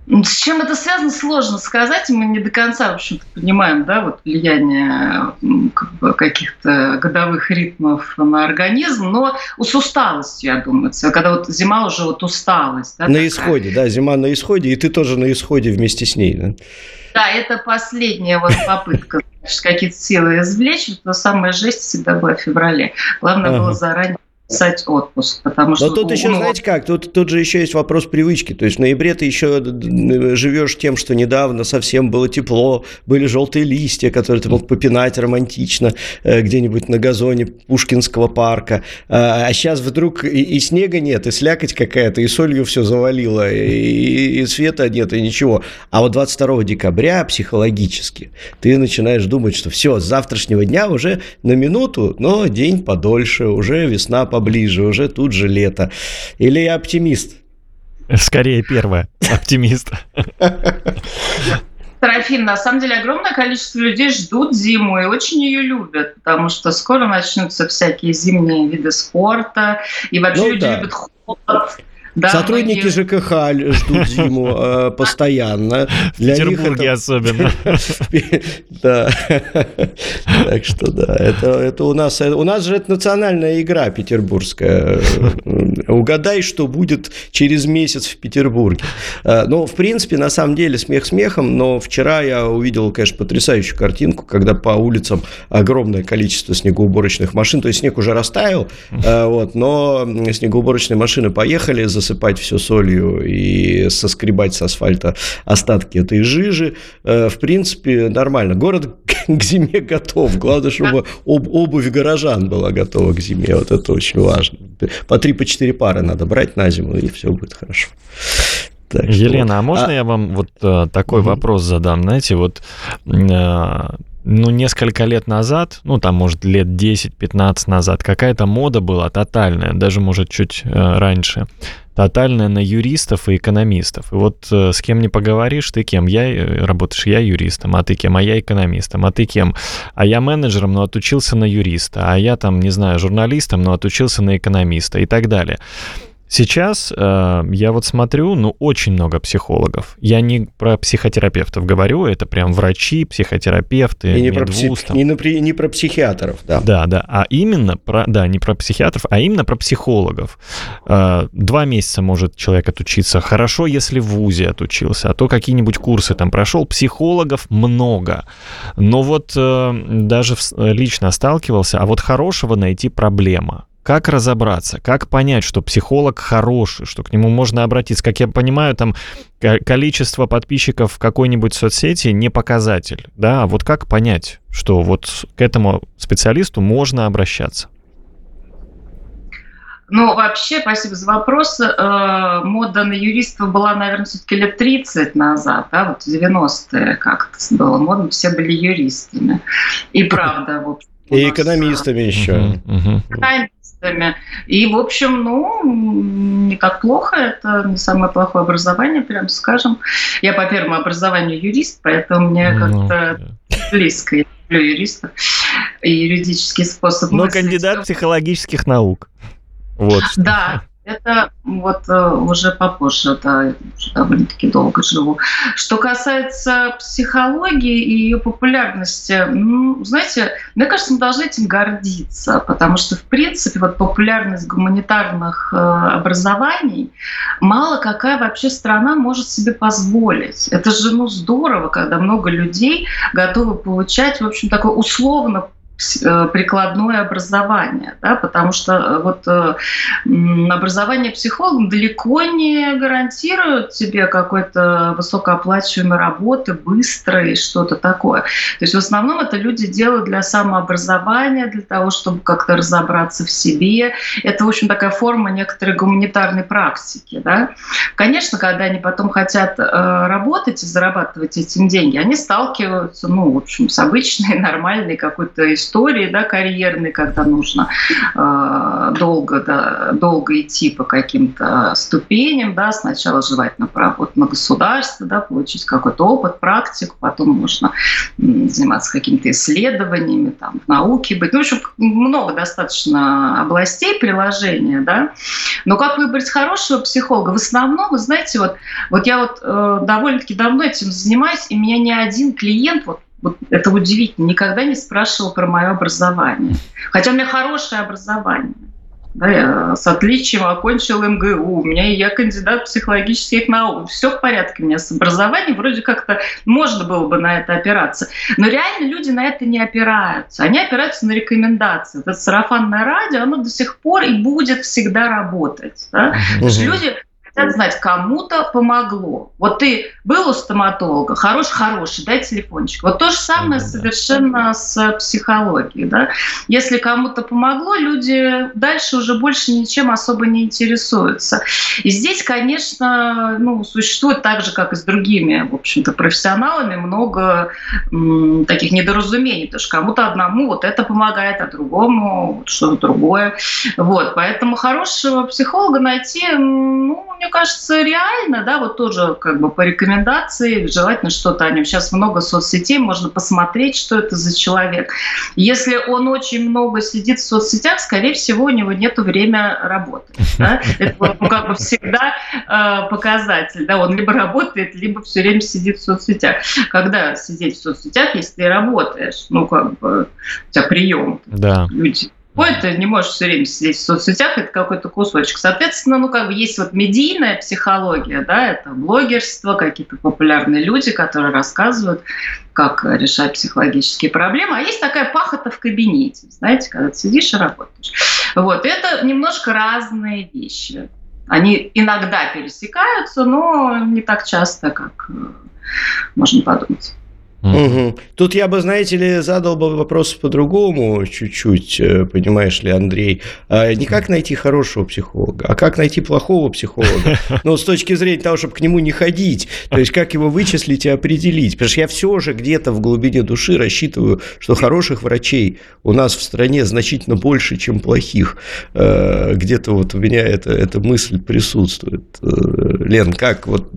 С чем это связано, сложно сказать. Мы не до конца, в общем понимаем, да, вот влияние как бы, каких-то годовых ритмов на организм, но с усталостью, я думаю. Когда вот зима уже вот усталость. Да, на такая. исходе, да, зима на исходе, и ты тоже на исходе вместе с ней, да? Да, это последняя вот попытка какие-то силы извлечь, то самая жесть всегда была в феврале. Главное ага. было заранее писать отпуск, потому что... Но тут еще, знаете как, тут, тут же еще есть вопрос привычки. То есть в ноябре ты еще живешь тем, что недавно совсем было тепло, были желтые листья, которые ты мог попинать романтично э, где-нибудь на газоне Пушкинского парка. А сейчас а вдруг и, и снега нет, и слякоть какая-то, и солью все завалило, и, и света нет, и ничего. А вот 22 декабря психологически ты начинаешь думать, что все, с завтрашнего дня уже на минуту, но день подольше, уже весна поближе, уже тут же лето. Или я оптимист? Скорее первое, оптимист. Трофим, на самом деле огромное количество людей ждут зиму и очень ее любят, потому что скоро начнутся всякие зимние виды спорта, и вообще ну, люди да. любят холод. Да, Сотрудники многие... ЖКХ ждут зиму э, постоянно. Для В Петербурге это... особенно. Да. Так что да, это, это у нас... У нас же это национальная игра петербургская. Угадай, что будет через месяц в Петербурге. Э, ну, в принципе, на самом деле, смех смехом, но вчера я увидел, конечно, потрясающую картинку, когда по улицам огромное количество снегоуборочных машин, то есть снег уже растаял, э, вот, но снегоуборочные машины поехали, за засыпать все солью и соскребать с асфальта остатки этой жижи. Э, в принципе, нормально. Город к зиме готов. Главное, чтобы об, обувь горожан была готова к зиме. Вот это очень важно. По три, по четыре пары надо брать на зиму, и все будет хорошо. Так Елена, что... а можно а... я вам вот э, такой угу. вопрос задам? Знаете, вот э, ну, несколько лет назад, ну, там, может, лет 10-15 назад, какая-то мода была тотальная, даже, может, чуть э, раньше, тотальная на юристов и экономистов. И вот э, с кем не поговоришь, ты кем? Я э, работаешь, я юристом, а ты кем? А я экономистом, а ты кем? А я менеджером, но отучился на юриста, а я там, не знаю, журналистом, но отучился на экономиста и так далее. Сейчас э, я вот смотрю, ну, очень много психологов. Я не про психотерапевтов говорю, это прям врачи, психотерапевты, и не про, пси... не, на... не про психиатров, да. Да, да, а именно про, да, не про психиатров, а именно про психологов. Э, два месяца может человек отучиться. Хорошо, если в ВУЗе отучился, а то какие-нибудь курсы там прошел. Психологов много. Но вот э, даже лично сталкивался, а вот хорошего найти проблема. Как разобраться, как понять, что психолог хороший, что к нему можно обратиться? Как я понимаю, там количество подписчиков в какой-нибудь соцсети не показатель, да? А вот как понять, что вот к этому специалисту можно обращаться? Ну, вообще, спасибо за вопрос. Э, мода на юристов была, наверное, все-таки лет 30 назад, да, вот в 90-е как-то было модно, все были юристами. И правда, в общем. И экономистами еще. Uh-huh, продуктами. И, в общем, ну, не так плохо. Это не самое плохое образование, прям скажем. Я по первому образованию юрист, поэтому мне ну, как-то близко. Я люблю юристов и юридический способ Но мыслить. кандидат психологических наук. Вот. Да, это вот э, уже попозже, да, уже довольно-таки долго живу. Что касается психологии и ее популярности, ну, знаете, мне кажется, мы должны этим гордиться, потому что, в принципе, вот популярность гуманитарных э, образований мало какая вообще страна может себе позволить. Это же, ну, здорово, когда много людей готовы получать, в общем, такое условно прикладное образование, да, потому что э, вот э, образование психологом далеко не гарантирует тебе какой-то высокооплачиваемой работы, быстрой, что-то такое. То есть в основном это люди делают для самообразования, для того, чтобы как-то разобраться в себе. Это, в общем, такая форма некоторой гуманитарной практики. Да. Конечно, когда они потом хотят работать и зарабатывать этим деньги, они сталкиваются, ну, в общем, с обычной, нормальной какой-то истории, да, карьерной, когда нужно э, долго, да, долго идти по каким-то ступеням, да, сначала желательно поработать на государстве, да, получить какой-то опыт, практику, потом можно заниматься какими-то исследованиями, там, в науке быть. Ну, в общем, много достаточно областей приложения, да. Но как выбрать хорошего психолога? В основном, вы знаете, вот, вот я вот э, довольно-таки давно этим занимаюсь, и меня ни один клиент вот вот это удивительно. Никогда не спрашивал про мое образование. Хотя у меня хорошее образование. Да? Я с отличием окончил МГУ, у меня я кандидат психологических наук, все в порядке у меня с образованием, вроде как-то можно было бы на это опираться. Но реально люди на это не опираются, они опираются на рекомендации. Это сарафанное радио, оно до сих пор и будет всегда работать. Да? Угу. Люди хотят знать, кому-то помогло. Вот ты был у стоматолога, хороший-хороший, дай телефончик. Вот то же самое mm-hmm. совершенно с психологией. Да? Если кому-то помогло, люди дальше уже больше ничем особо не интересуются. И здесь, конечно, ну, существует так же, как и с другими, в общем-то, профессионалами, много м, таких недоразумений. Потому что кому-то одному вот это помогает, а другому вот что-то другое. Вот. Поэтому хорошего психолога найти, ну, мне кажется, реально, да, вот тоже как бы по рекомендации, желательно что-то о нем. Сейчас много соцсетей, можно посмотреть, что это за человек. Если он очень много сидит в соцсетях, скорее всего, у него нет времени работать. Да? Это ну, как бы всегда э, показатель. Да? Он либо работает, либо все время сидит в соцсетях. Когда сидеть в соцсетях, если ты работаешь, ну, как бы у тебя прием. Да. Люди Ой, ты не можешь все время сидеть в соцсетях, это какой-то кусочек. Соответственно, ну, как бы есть вот медийная психология, да, это блогерство, какие-то популярные люди, которые рассказывают, как решать психологические проблемы. А есть такая пахота в кабинете, знаете, когда ты сидишь и работаешь. Вот, это немножко разные вещи. Они иногда пересекаются, но не так часто, как э, можно подумать. Угу. Тут я бы, знаете ли, задал бы вопрос по-другому чуть-чуть, э, понимаешь ли, Андрей. А не как найти хорошего психолога, а как найти плохого психолога. Ну, с точки зрения того, чтобы к нему не ходить. То есть, как его вычислить и определить. Потому что я все же где-то в глубине души рассчитываю, что хороших врачей у нас в стране значительно больше, чем плохих. Э, где-то вот у меня эта, эта мысль присутствует. Э, Лен, как? Вот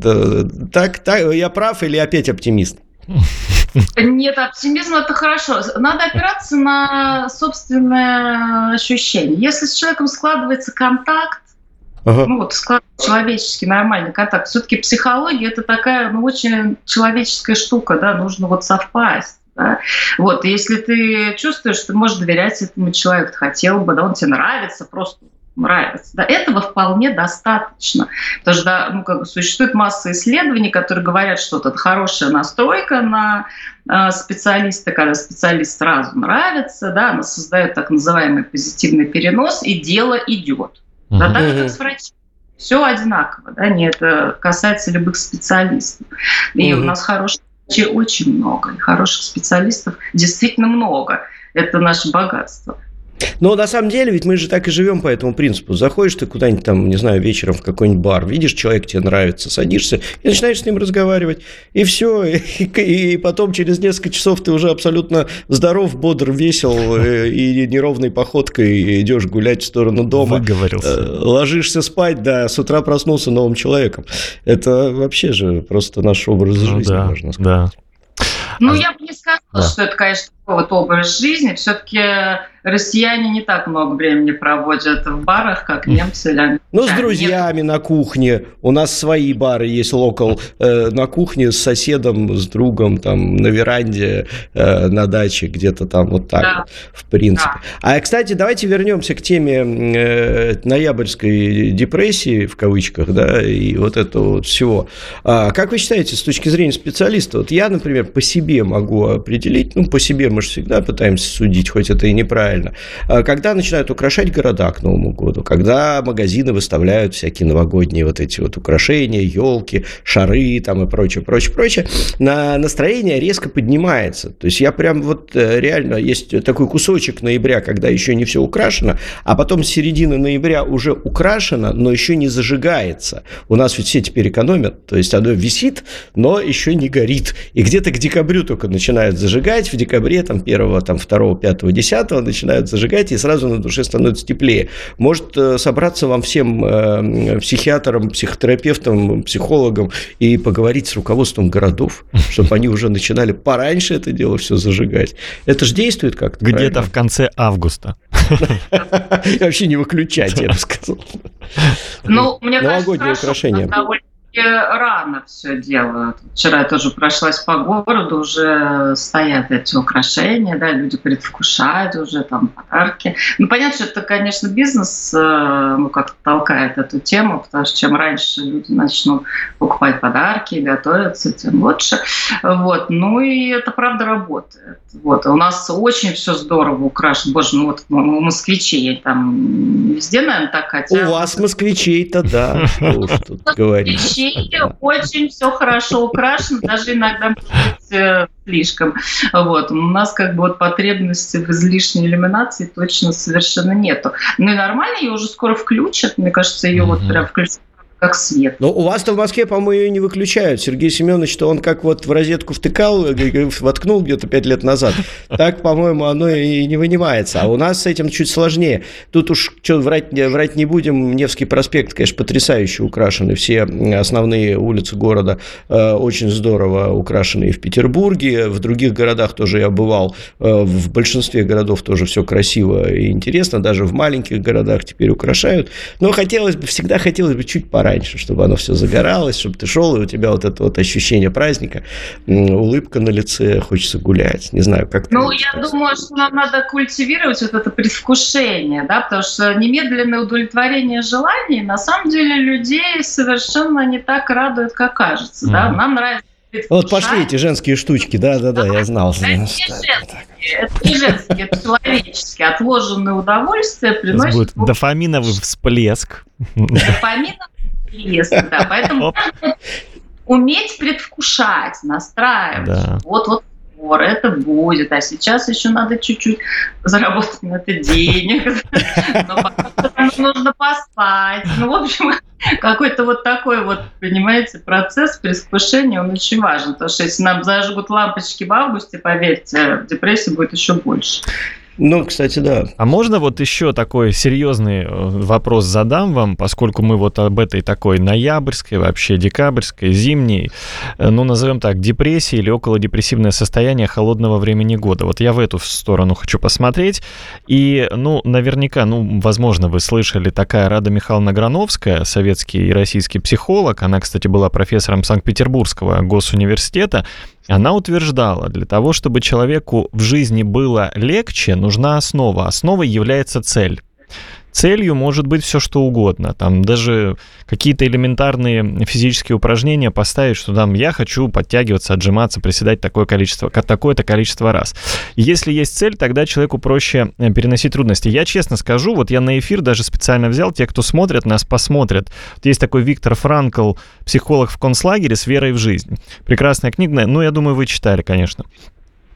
так, так, я прав или опять оптимист? Нет, оптимизм это хорошо. Надо опираться на собственное ощущение. Если с человеком складывается контакт, ага. ну вот складывается человеческий нормальный контакт, все-таки психология это такая, ну очень человеческая штука, да, нужно вот совпасть. Да? Вот, если ты чувствуешь, что ты можешь доверять этому человеку, ты хотел бы, да, он тебе нравится, просто нравится. Да, этого вполне достаточно. Потому что ну, как бы существует масса исследований, которые говорят, что это хорошая настройка на э, специалиста, когда специалист сразу нравится, да, она создает так называемый позитивный перенос, и дело идет. Да, так как с врачом. Все одинаково, да, не это касается любых специалистов. И uh-huh. у нас хороших врачей очень много, и хороших специалистов действительно много. Это наше богатство. Но на самом деле, ведь мы же так и живем по этому принципу. Заходишь ты куда-нибудь там, не знаю, вечером в какой-нибудь бар, видишь, человек тебе нравится, садишься и начинаешь с ним разговаривать. И все. И, и потом через несколько часов ты уже абсолютно здоров, бодр, весел э, и неровной походкой идешь гулять в сторону дома. Выговорился. Э, ложишься спать, да, с утра проснулся новым человеком. Это вообще же просто наш образ ну, жизни, да, можно сказать. Да. Ну, а... я сказала, да. что это, конечно, вот образ жизни. Все-таки россияне не так много времени проводят в барах, как немцы или Ну, с друзьями на кухне. У нас свои бары есть локал. Э, на кухне с соседом, с другом, там, на веранде, э, на даче, где-то там вот так да. вот, в принципе. Да. А, кстати, давайте вернемся к теме э, ноябрьской депрессии, в кавычках, да, и вот этого вот всего. А, как вы считаете, с точки зрения специалиста, вот я, например, по себе могу определить, ну, по себе мы же всегда пытаемся судить, хоть это и неправильно. А когда начинают украшать города к Новому году, когда магазины выставляют всякие новогодние вот эти вот украшения, елки, шары там и прочее, прочее, прочее, на настроение резко поднимается. То есть я прям вот э, реально, есть такой кусочек ноября, когда еще не все украшено, а потом с середины ноября уже украшено, но еще не зажигается. У нас ведь все теперь экономят, то есть оно висит, но еще не горит. И где-то к декабрю только начинают зажигать, в декабре там, 1, там, 2, 5, 10 начинают зажигать, и сразу на душе становится теплее. Может э, собраться вам всем э, психиатрам, психотерапевтам, психологам и поговорить с руководством городов, чтобы они уже начинали пораньше это дело все зажигать. Это же действует как-то. Где-то в конце августа. Вообще не выключать, я бы сказал. Ну, мне кажется, украшения рано все делают. Вчера я тоже прошлась по городу, уже стоят эти украшения, да, люди предвкушают уже там подарки. Ну, понятно, что это, конечно, бизнес, э, ну, как-то толкает эту тему, потому что чем раньше люди начнут покупать подарки, готовиться, тем лучше. Вот. Ну, и это, правда, работает. Вот. У нас очень все здорово украшено. Боже, ну вот у москвичей там везде, наверное, так хотят. У вас москвичей-то, да, что тут говорить очень все хорошо украшено, даже иногда э, слишком. Вот. У нас как бы вот потребности в излишней иллюминации точно совершенно нету. Ну и нормально, ее уже скоро включат. Мне кажется, ее mm-hmm. вот прям включат как свет. Но у вас-то в Москве, по-моему, ее не выключают. Сергей Семенович, то он как вот в розетку втыкал, э, воткнул где-то пять лет назад. Так, по-моему, оно и не вынимается. А у нас с этим чуть сложнее. Тут уж что врать, врать не будем. Невский проспект, конечно, потрясающе украшены. Все основные улицы города э, очень здорово украшены и в Петербурге. В других городах тоже я бывал. Э, в большинстве городов тоже все красиво и интересно. Даже в маленьких городах теперь украшают. Но хотелось бы, всегда хотелось бы чуть пора пораньше, чтобы оно все загоралось, чтобы ты шел, и у тебя вот это вот ощущение праздника, улыбка на лице, хочется гулять. Не знаю, как Ну, я сказать. думаю, что нам надо культивировать вот это предвкушение, да, потому что немедленное удовлетворение желаний на самом деле людей совершенно не так радует, как кажется, mm-hmm. да. Нам нравится вот пошли эти женские штучки, да-да-да, я знал. Это не женские, это не женские, это человеческие. Отложенное удовольствие приносит... будет дофаминовый всплеск. Дофаминовый интересно, да. Поэтому уметь предвкушать, настраивать. Да. Вот, вот скоро это будет, а сейчас еще надо чуть-чуть заработать на это денег, но потом нужно поспать. Ну, в общем, какой-то вот такой вот, понимаете, процесс предвкушения, он очень важен, потому что если нам зажгут лампочки в августе, поверьте, депрессии будет еще больше. Ну, кстати, да. А можно вот еще такой серьезный э, вопрос задам вам, поскольку мы вот об этой такой ноябрьской, вообще декабрьской, зимней, э, ну, назовем так, депрессии или около депрессивное состояние холодного времени года. Вот я в эту сторону хочу посмотреть. И, ну, наверняка, ну, возможно, вы слышали, такая Рада Михайловна Грановская, советский и российский психолог, она, кстати, была профессором Санкт-Петербургского госуниверситета, она утверждала, для того, чтобы человеку в жизни было легче, нужна основа. Основой является цель. Целью может быть все что угодно. Там даже какие-то элементарные физические упражнения поставить, что там я хочу подтягиваться, отжиматься, приседать такое количество, такое-то количество раз. Если есть цель, тогда человеку проще э, переносить трудности. Я честно скажу, вот я на эфир даже специально взял, те, кто смотрят, нас посмотрят. Вот есть такой Виктор Франкл, психолог в концлагере с верой в жизнь. Прекрасная книга, ну, я думаю, вы читали, конечно.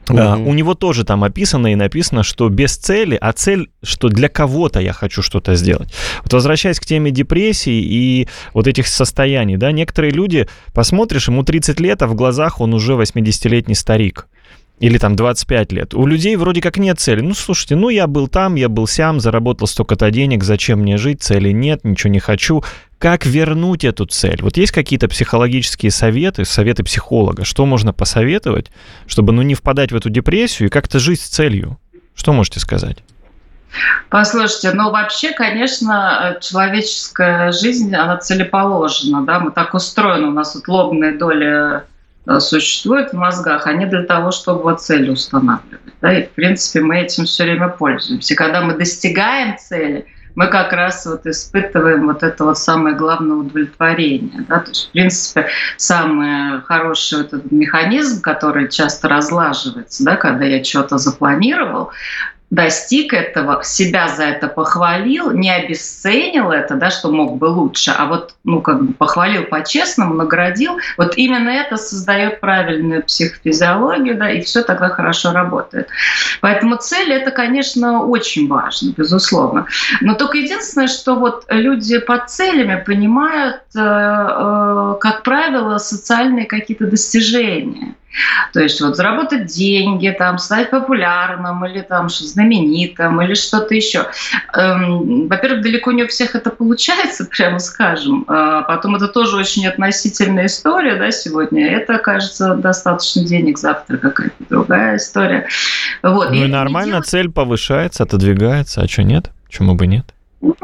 Mm-hmm. У него тоже там описано и написано, что без цели, а цель, что для кого-то я хочу что-то сделать. Вот возвращаясь к теме депрессии и вот этих состояний, да, некоторые люди, посмотришь, ему 30 лет, а в глазах он уже 80-летний старик или там 25 лет. У людей вроде как нет цели. Ну, слушайте, ну я был там, я был сям, заработал столько-то денег, зачем мне жить, цели нет, ничего не хочу. Как вернуть эту цель? Вот есть какие-то психологические советы, советы психолога, что можно посоветовать, чтобы ну, не впадать в эту депрессию и как-то жить с целью? Что можете сказать? Послушайте, ну вообще, конечно, человеческая жизнь, она целеположена, да, мы так устроены, у нас вот лобная доля Э, существуют в мозгах, они для того, чтобы вот цели устанавливать. Да? И, в принципе, мы этим все время пользуемся. Когда мы достигаем цели, мы как раз вот испытываем вот это вот самое главное удовлетворение. Да? То есть, в принципе, самый хороший вот этот механизм, который часто разлаживается, да, когда я что-то запланировал, достиг этого, себя за это похвалил, не обесценил это, да, что мог бы лучше, а вот, ну, как бы похвалил по-честному, наградил, вот именно это создает правильную психофизиологию, да, и все тогда хорошо работает. Поэтому цель это, конечно, очень важно, безусловно. Но только единственное, что вот люди под целями понимают, э, э, как правило, социальные какие-то достижения. То есть вот заработать деньги, там, стать популярным или там знаменитым или что-то еще. Эм, во-первых, далеко не у всех это получается, прямо скажем. А потом это тоже очень относительная история да, сегодня. Это, кажется, достаточно денег, завтра какая-то другая история. Вот. Ну и, и нормально, делать... цель повышается, отодвигается, а что нет? Почему бы нет? Ну,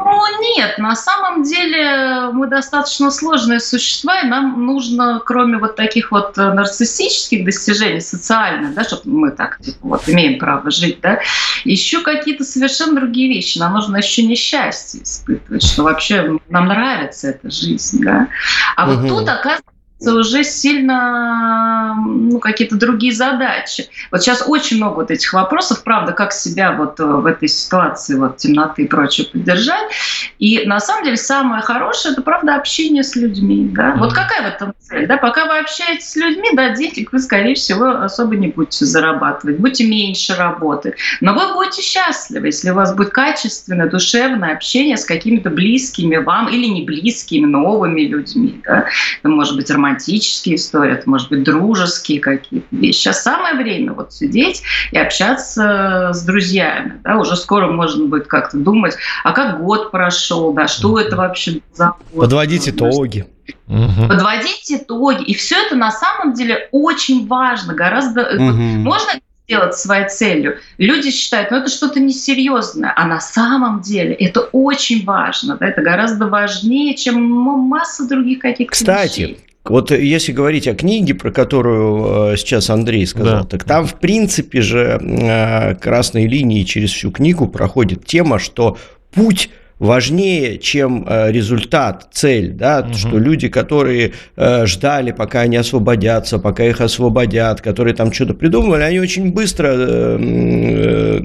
нет, на самом деле мы достаточно сложные существа, и нам нужно, кроме вот таких вот э, нарциссических достижений, социальных, да, чтобы мы так, типа, вот, имеем право жить, да, еще какие-то совершенно другие вещи. Нам нужно еще несчастье испытывать, что вообще нам нравится эта жизнь, да. А угу. вот тут, оказывается, уже сильно ну, какие-то другие задачи. Вот сейчас очень много вот этих вопросов, правда, как себя вот э, в этой ситуации вот темноты и прочее поддержать. И на самом деле самое хорошее – это, правда, общение с людьми. Да? Mm-hmm. Вот какая в этом цель? Да? Пока вы общаетесь с людьми, да, денег вы, скорее всего, особо не будете зарабатывать, будете меньше работать. Но вы будете счастливы, если у вас будет качественное, душевное общение с какими-то близкими вам или не близкими, новыми людьми. Да? Это может быть романтическое романтические истории, это может быть дружеские какие-то вещи. Сейчас самое время вот сидеть и общаться с друзьями. Да? Уже скоро можно будет как-то думать, а как год прошел, да, что это вообще за год. Подводить итоги. Угу. Подводить итоги. И все это на самом деле очень важно. Гораздо угу. можно сделать своей целью. Люди считают, ну это что-то несерьезное, а на самом деле это очень важно, да, это гораздо важнее, чем масса других каких-то Кстати, вещей. Вот если говорить о книге, про которую э, сейчас Андрей сказал, да. так там, в принципе же, э, красной линией через всю книгу проходит тема, что путь важнее, чем э, результат, цель, да, угу. что люди, которые э, ждали, пока они освободятся, пока их освободят, которые там что-то придумывали, они очень быстро, э,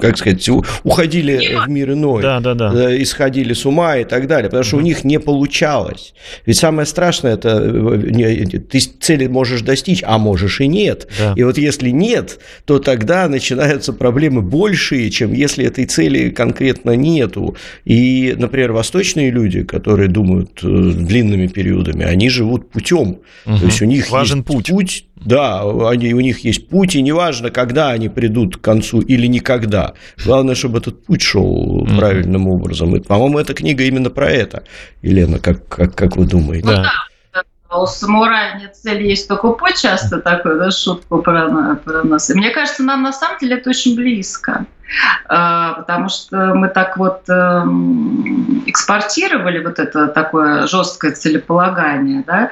как сказать, уходили в мир иной, да, да, да. исходили с ума и так далее, потому что угу. у них не получалось. Ведь самое страшное это ты цели можешь достичь, а можешь и нет. Да. И вот если нет, то тогда начинаются проблемы большие, чем если этой цели конкретно нету. И, например, восточные люди, которые думают э, длинными периодами, они живут путем. Угу. То есть у них Важен есть путь. путь да, они, у них есть путь, и неважно, когда они придут к концу или никогда. Главное, чтобы этот путь шел mm правильным образом. И, по-моему, эта книга именно про это. Елена, как, как, как вы думаете? Ну, да. У самурая нет цели, есть только путь, часто такую да, шутку про, про нас. И мне кажется, нам на самом деле это очень близко. А, потому что мы так вот эм, экспортировали вот это такое жесткое целеполагание, да,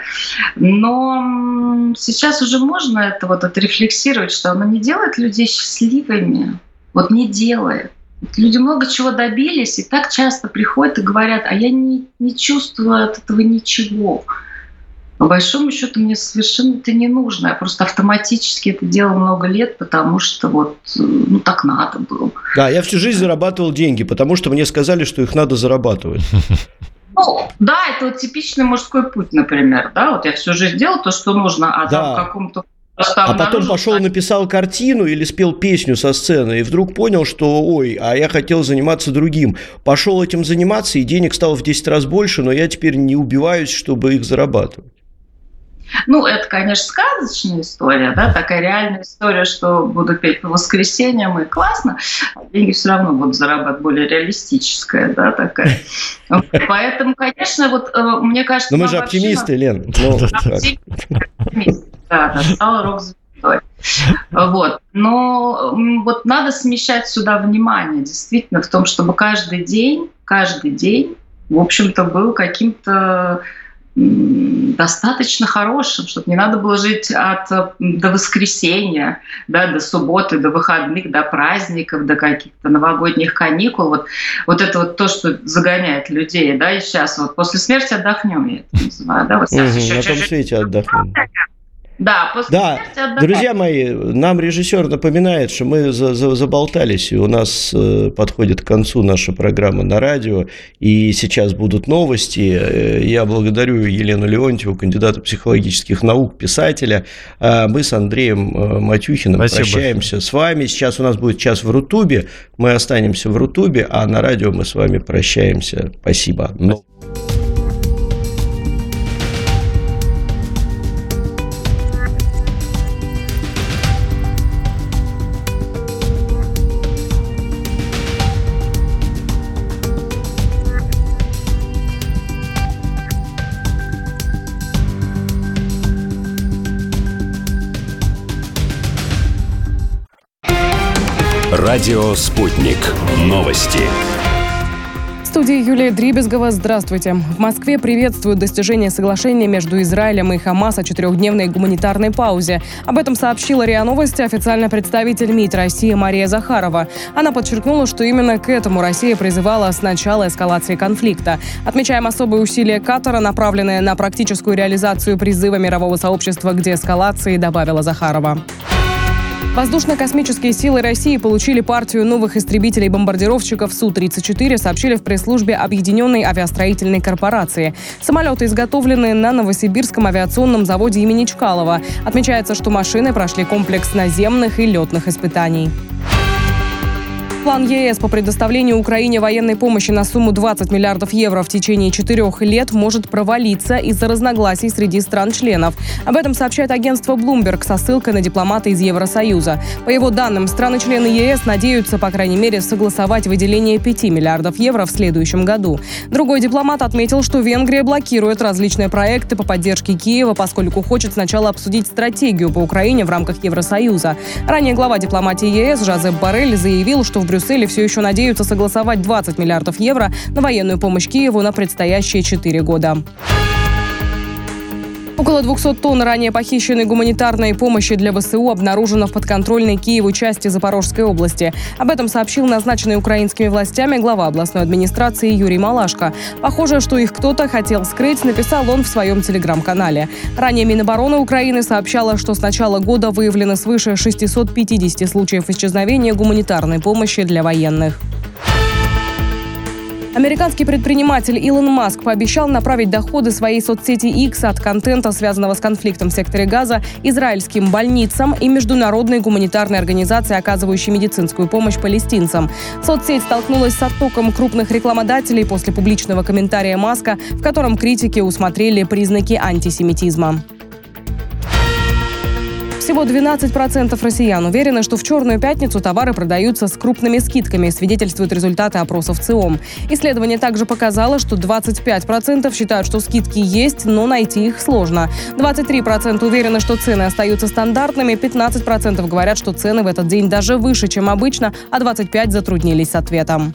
но сейчас уже можно это вот отрефлексировать, что оно не делает людей счастливыми, вот не делает. Люди много чего добились и так часто приходят и говорят, а я не, не чувствую от этого ничего. По большому счету мне совершенно это не нужно. Я просто автоматически это делал много лет, потому что вот ну так надо было. Да, я всю жизнь зарабатывал деньги, потому что мне сказали, что их надо зарабатывать. Ну, да, это вот типичный мужской путь, например. Да, вот я всю жизнь делал то, что нужно, а да. там в каком-то а потом пошел, написал картину или спел песню со сцены, и вдруг понял, что, ой, а я хотел заниматься другим. Пошел этим заниматься, и денег стало в 10 раз больше, но я теперь не убиваюсь, чтобы их зарабатывать. Ну, это, конечно, сказочная история, да, такая реальная история, что буду петь по воскресеньям, и классно, а деньги все равно будут зарабатывать более реалистическая, да, такая. Поэтому, конечно, вот э, мне кажется... Но мы же оптимисты, Лен. Ну, да, да, стал рок-звездой. Вот. Но вот надо смещать сюда внимание, действительно, в том, чтобы каждый день, каждый день, в общем-то, был каким-то достаточно хорошим, чтобы не надо было жить от до воскресенья, да, до субботы, до выходных, до праздников, до каких-то новогодних каникул. Вот, вот это вот то, что загоняет людей, да, и сейчас вот после смерти отдохнем, я это называю, да, вот сейчас угу, еще на том свете отдохнем. Да, после да. смерти Друзья мои, нам режиссер напоминает, что мы за, за, заболтались, и у нас э, подходит к концу наша программа на радио, и сейчас будут новости. Э, я благодарю Елену Леонтьеву, кандидата психологических наук, писателя. А мы с Андреем э, Матюхиным Спасибо прощаемся большое. с вами. Сейчас у нас будет час в Рутубе, мы останемся в Рутубе, а на радио мы с вами прощаемся. Спасибо. Но... Радио «Спутник». Новости студии Юлия Дрибезгова. Здравствуйте. В Москве приветствуют достижение соглашения между Израилем и Хамас о четырехдневной гуманитарной паузе. Об этом сообщила РИА Новости официальный представитель МИД России Мария Захарова. Она подчеркнула, что именно к этому Россия призывала с начала эскалации конфликта. Отмечаем особые усилия Катара, направленные на практическую реализацию призыва мирового сообщества к деэскалации, добавила Захарова. Воздушно-космические силы России получили партию новых истребителей-бомбардировщиков Су-34, сообщили в пресс-службе Объединенной авиастроительной корпорации. Самолеты изготовлены на Новосибирском авиационном заводе имени Чкалова. Отмечается, что машины прошли комплекс наземных и летных испытаний. План ЕС по предоставлению Украине военной помощи на сумму 20 миллиардов евро в течение четырех лет может провалиться из-за разногласий среди стран-членов. Об этом сообщает агентство Bloomberg со ссылкой на дипломата из Евросоюза. По его данным, страны-члены ЕС надеются, по крайней мере, согласовать выделение 5 миллиардов евро в следующем году. Другой дипломат отметил, что Венгрия блокирует различные проекты по поддержке Киева, поскольку хочет сначала обсудить стратегию по Украине в рамках Евросоюза. Ранее глава дипломатии ЕС Жозеп Барель заявил, что в Брюсселе все еще надеются согласовать 20 миллиардов евро на военную помощь Киеву на предстоящие четыре года. Около 200 тонн ранее похищенной гуманитарной помощи для ВСУ обнаружено в подконтрольной Киеву части Запорожской области. Об этом сообщил назначенный украинскими властями глава областной администрации Юрий Малашко. Похоже, что их кто-то хотел скрыть, написал он в своем телеграм-канале. Ранее Минобороны Украины сообщала, что с начала года выявлено свыше 650 случаев исчезновения гуманитарной помощи для военных. Американский предприниматель Илон Маск пообещал направить доходы своей соцсети X от контента, связанного с конфликтом в секторе Газа, израильским больницам и международной гуманитарной организации, оказывающей медицинскую помощь палестинцам. Соцсеть столкнулась с оттоком крупных рекламодателей после публичного комментария Маска, в котором критики усмотрели признаки антисемитизма. Всего 12% россиян уверены, что в «Черную пятницу» товары продаются с крупными скидками, свидетельствуют результаты опросов ЦИОМ. Исследование также показало, что 25% считают, что скидки есть, но найти их сложно. 23% уверены, что цены остаются стандартными, 15% говорят, что цены в этот день даже выше, чем обычно, а 25% затруднились с ответом.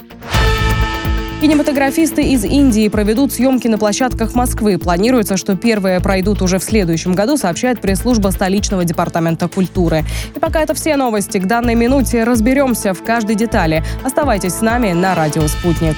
Кинематографисты из Индии проведут съемки на площадках Москвы. Планируется, что первые пройдут уже в следующем году, сообщает пресс-служба столичного департамента культуры. И пока это все новости. К данной минуте разберемся в каждой детали. Оставайтесь с нами на радио «Спутник».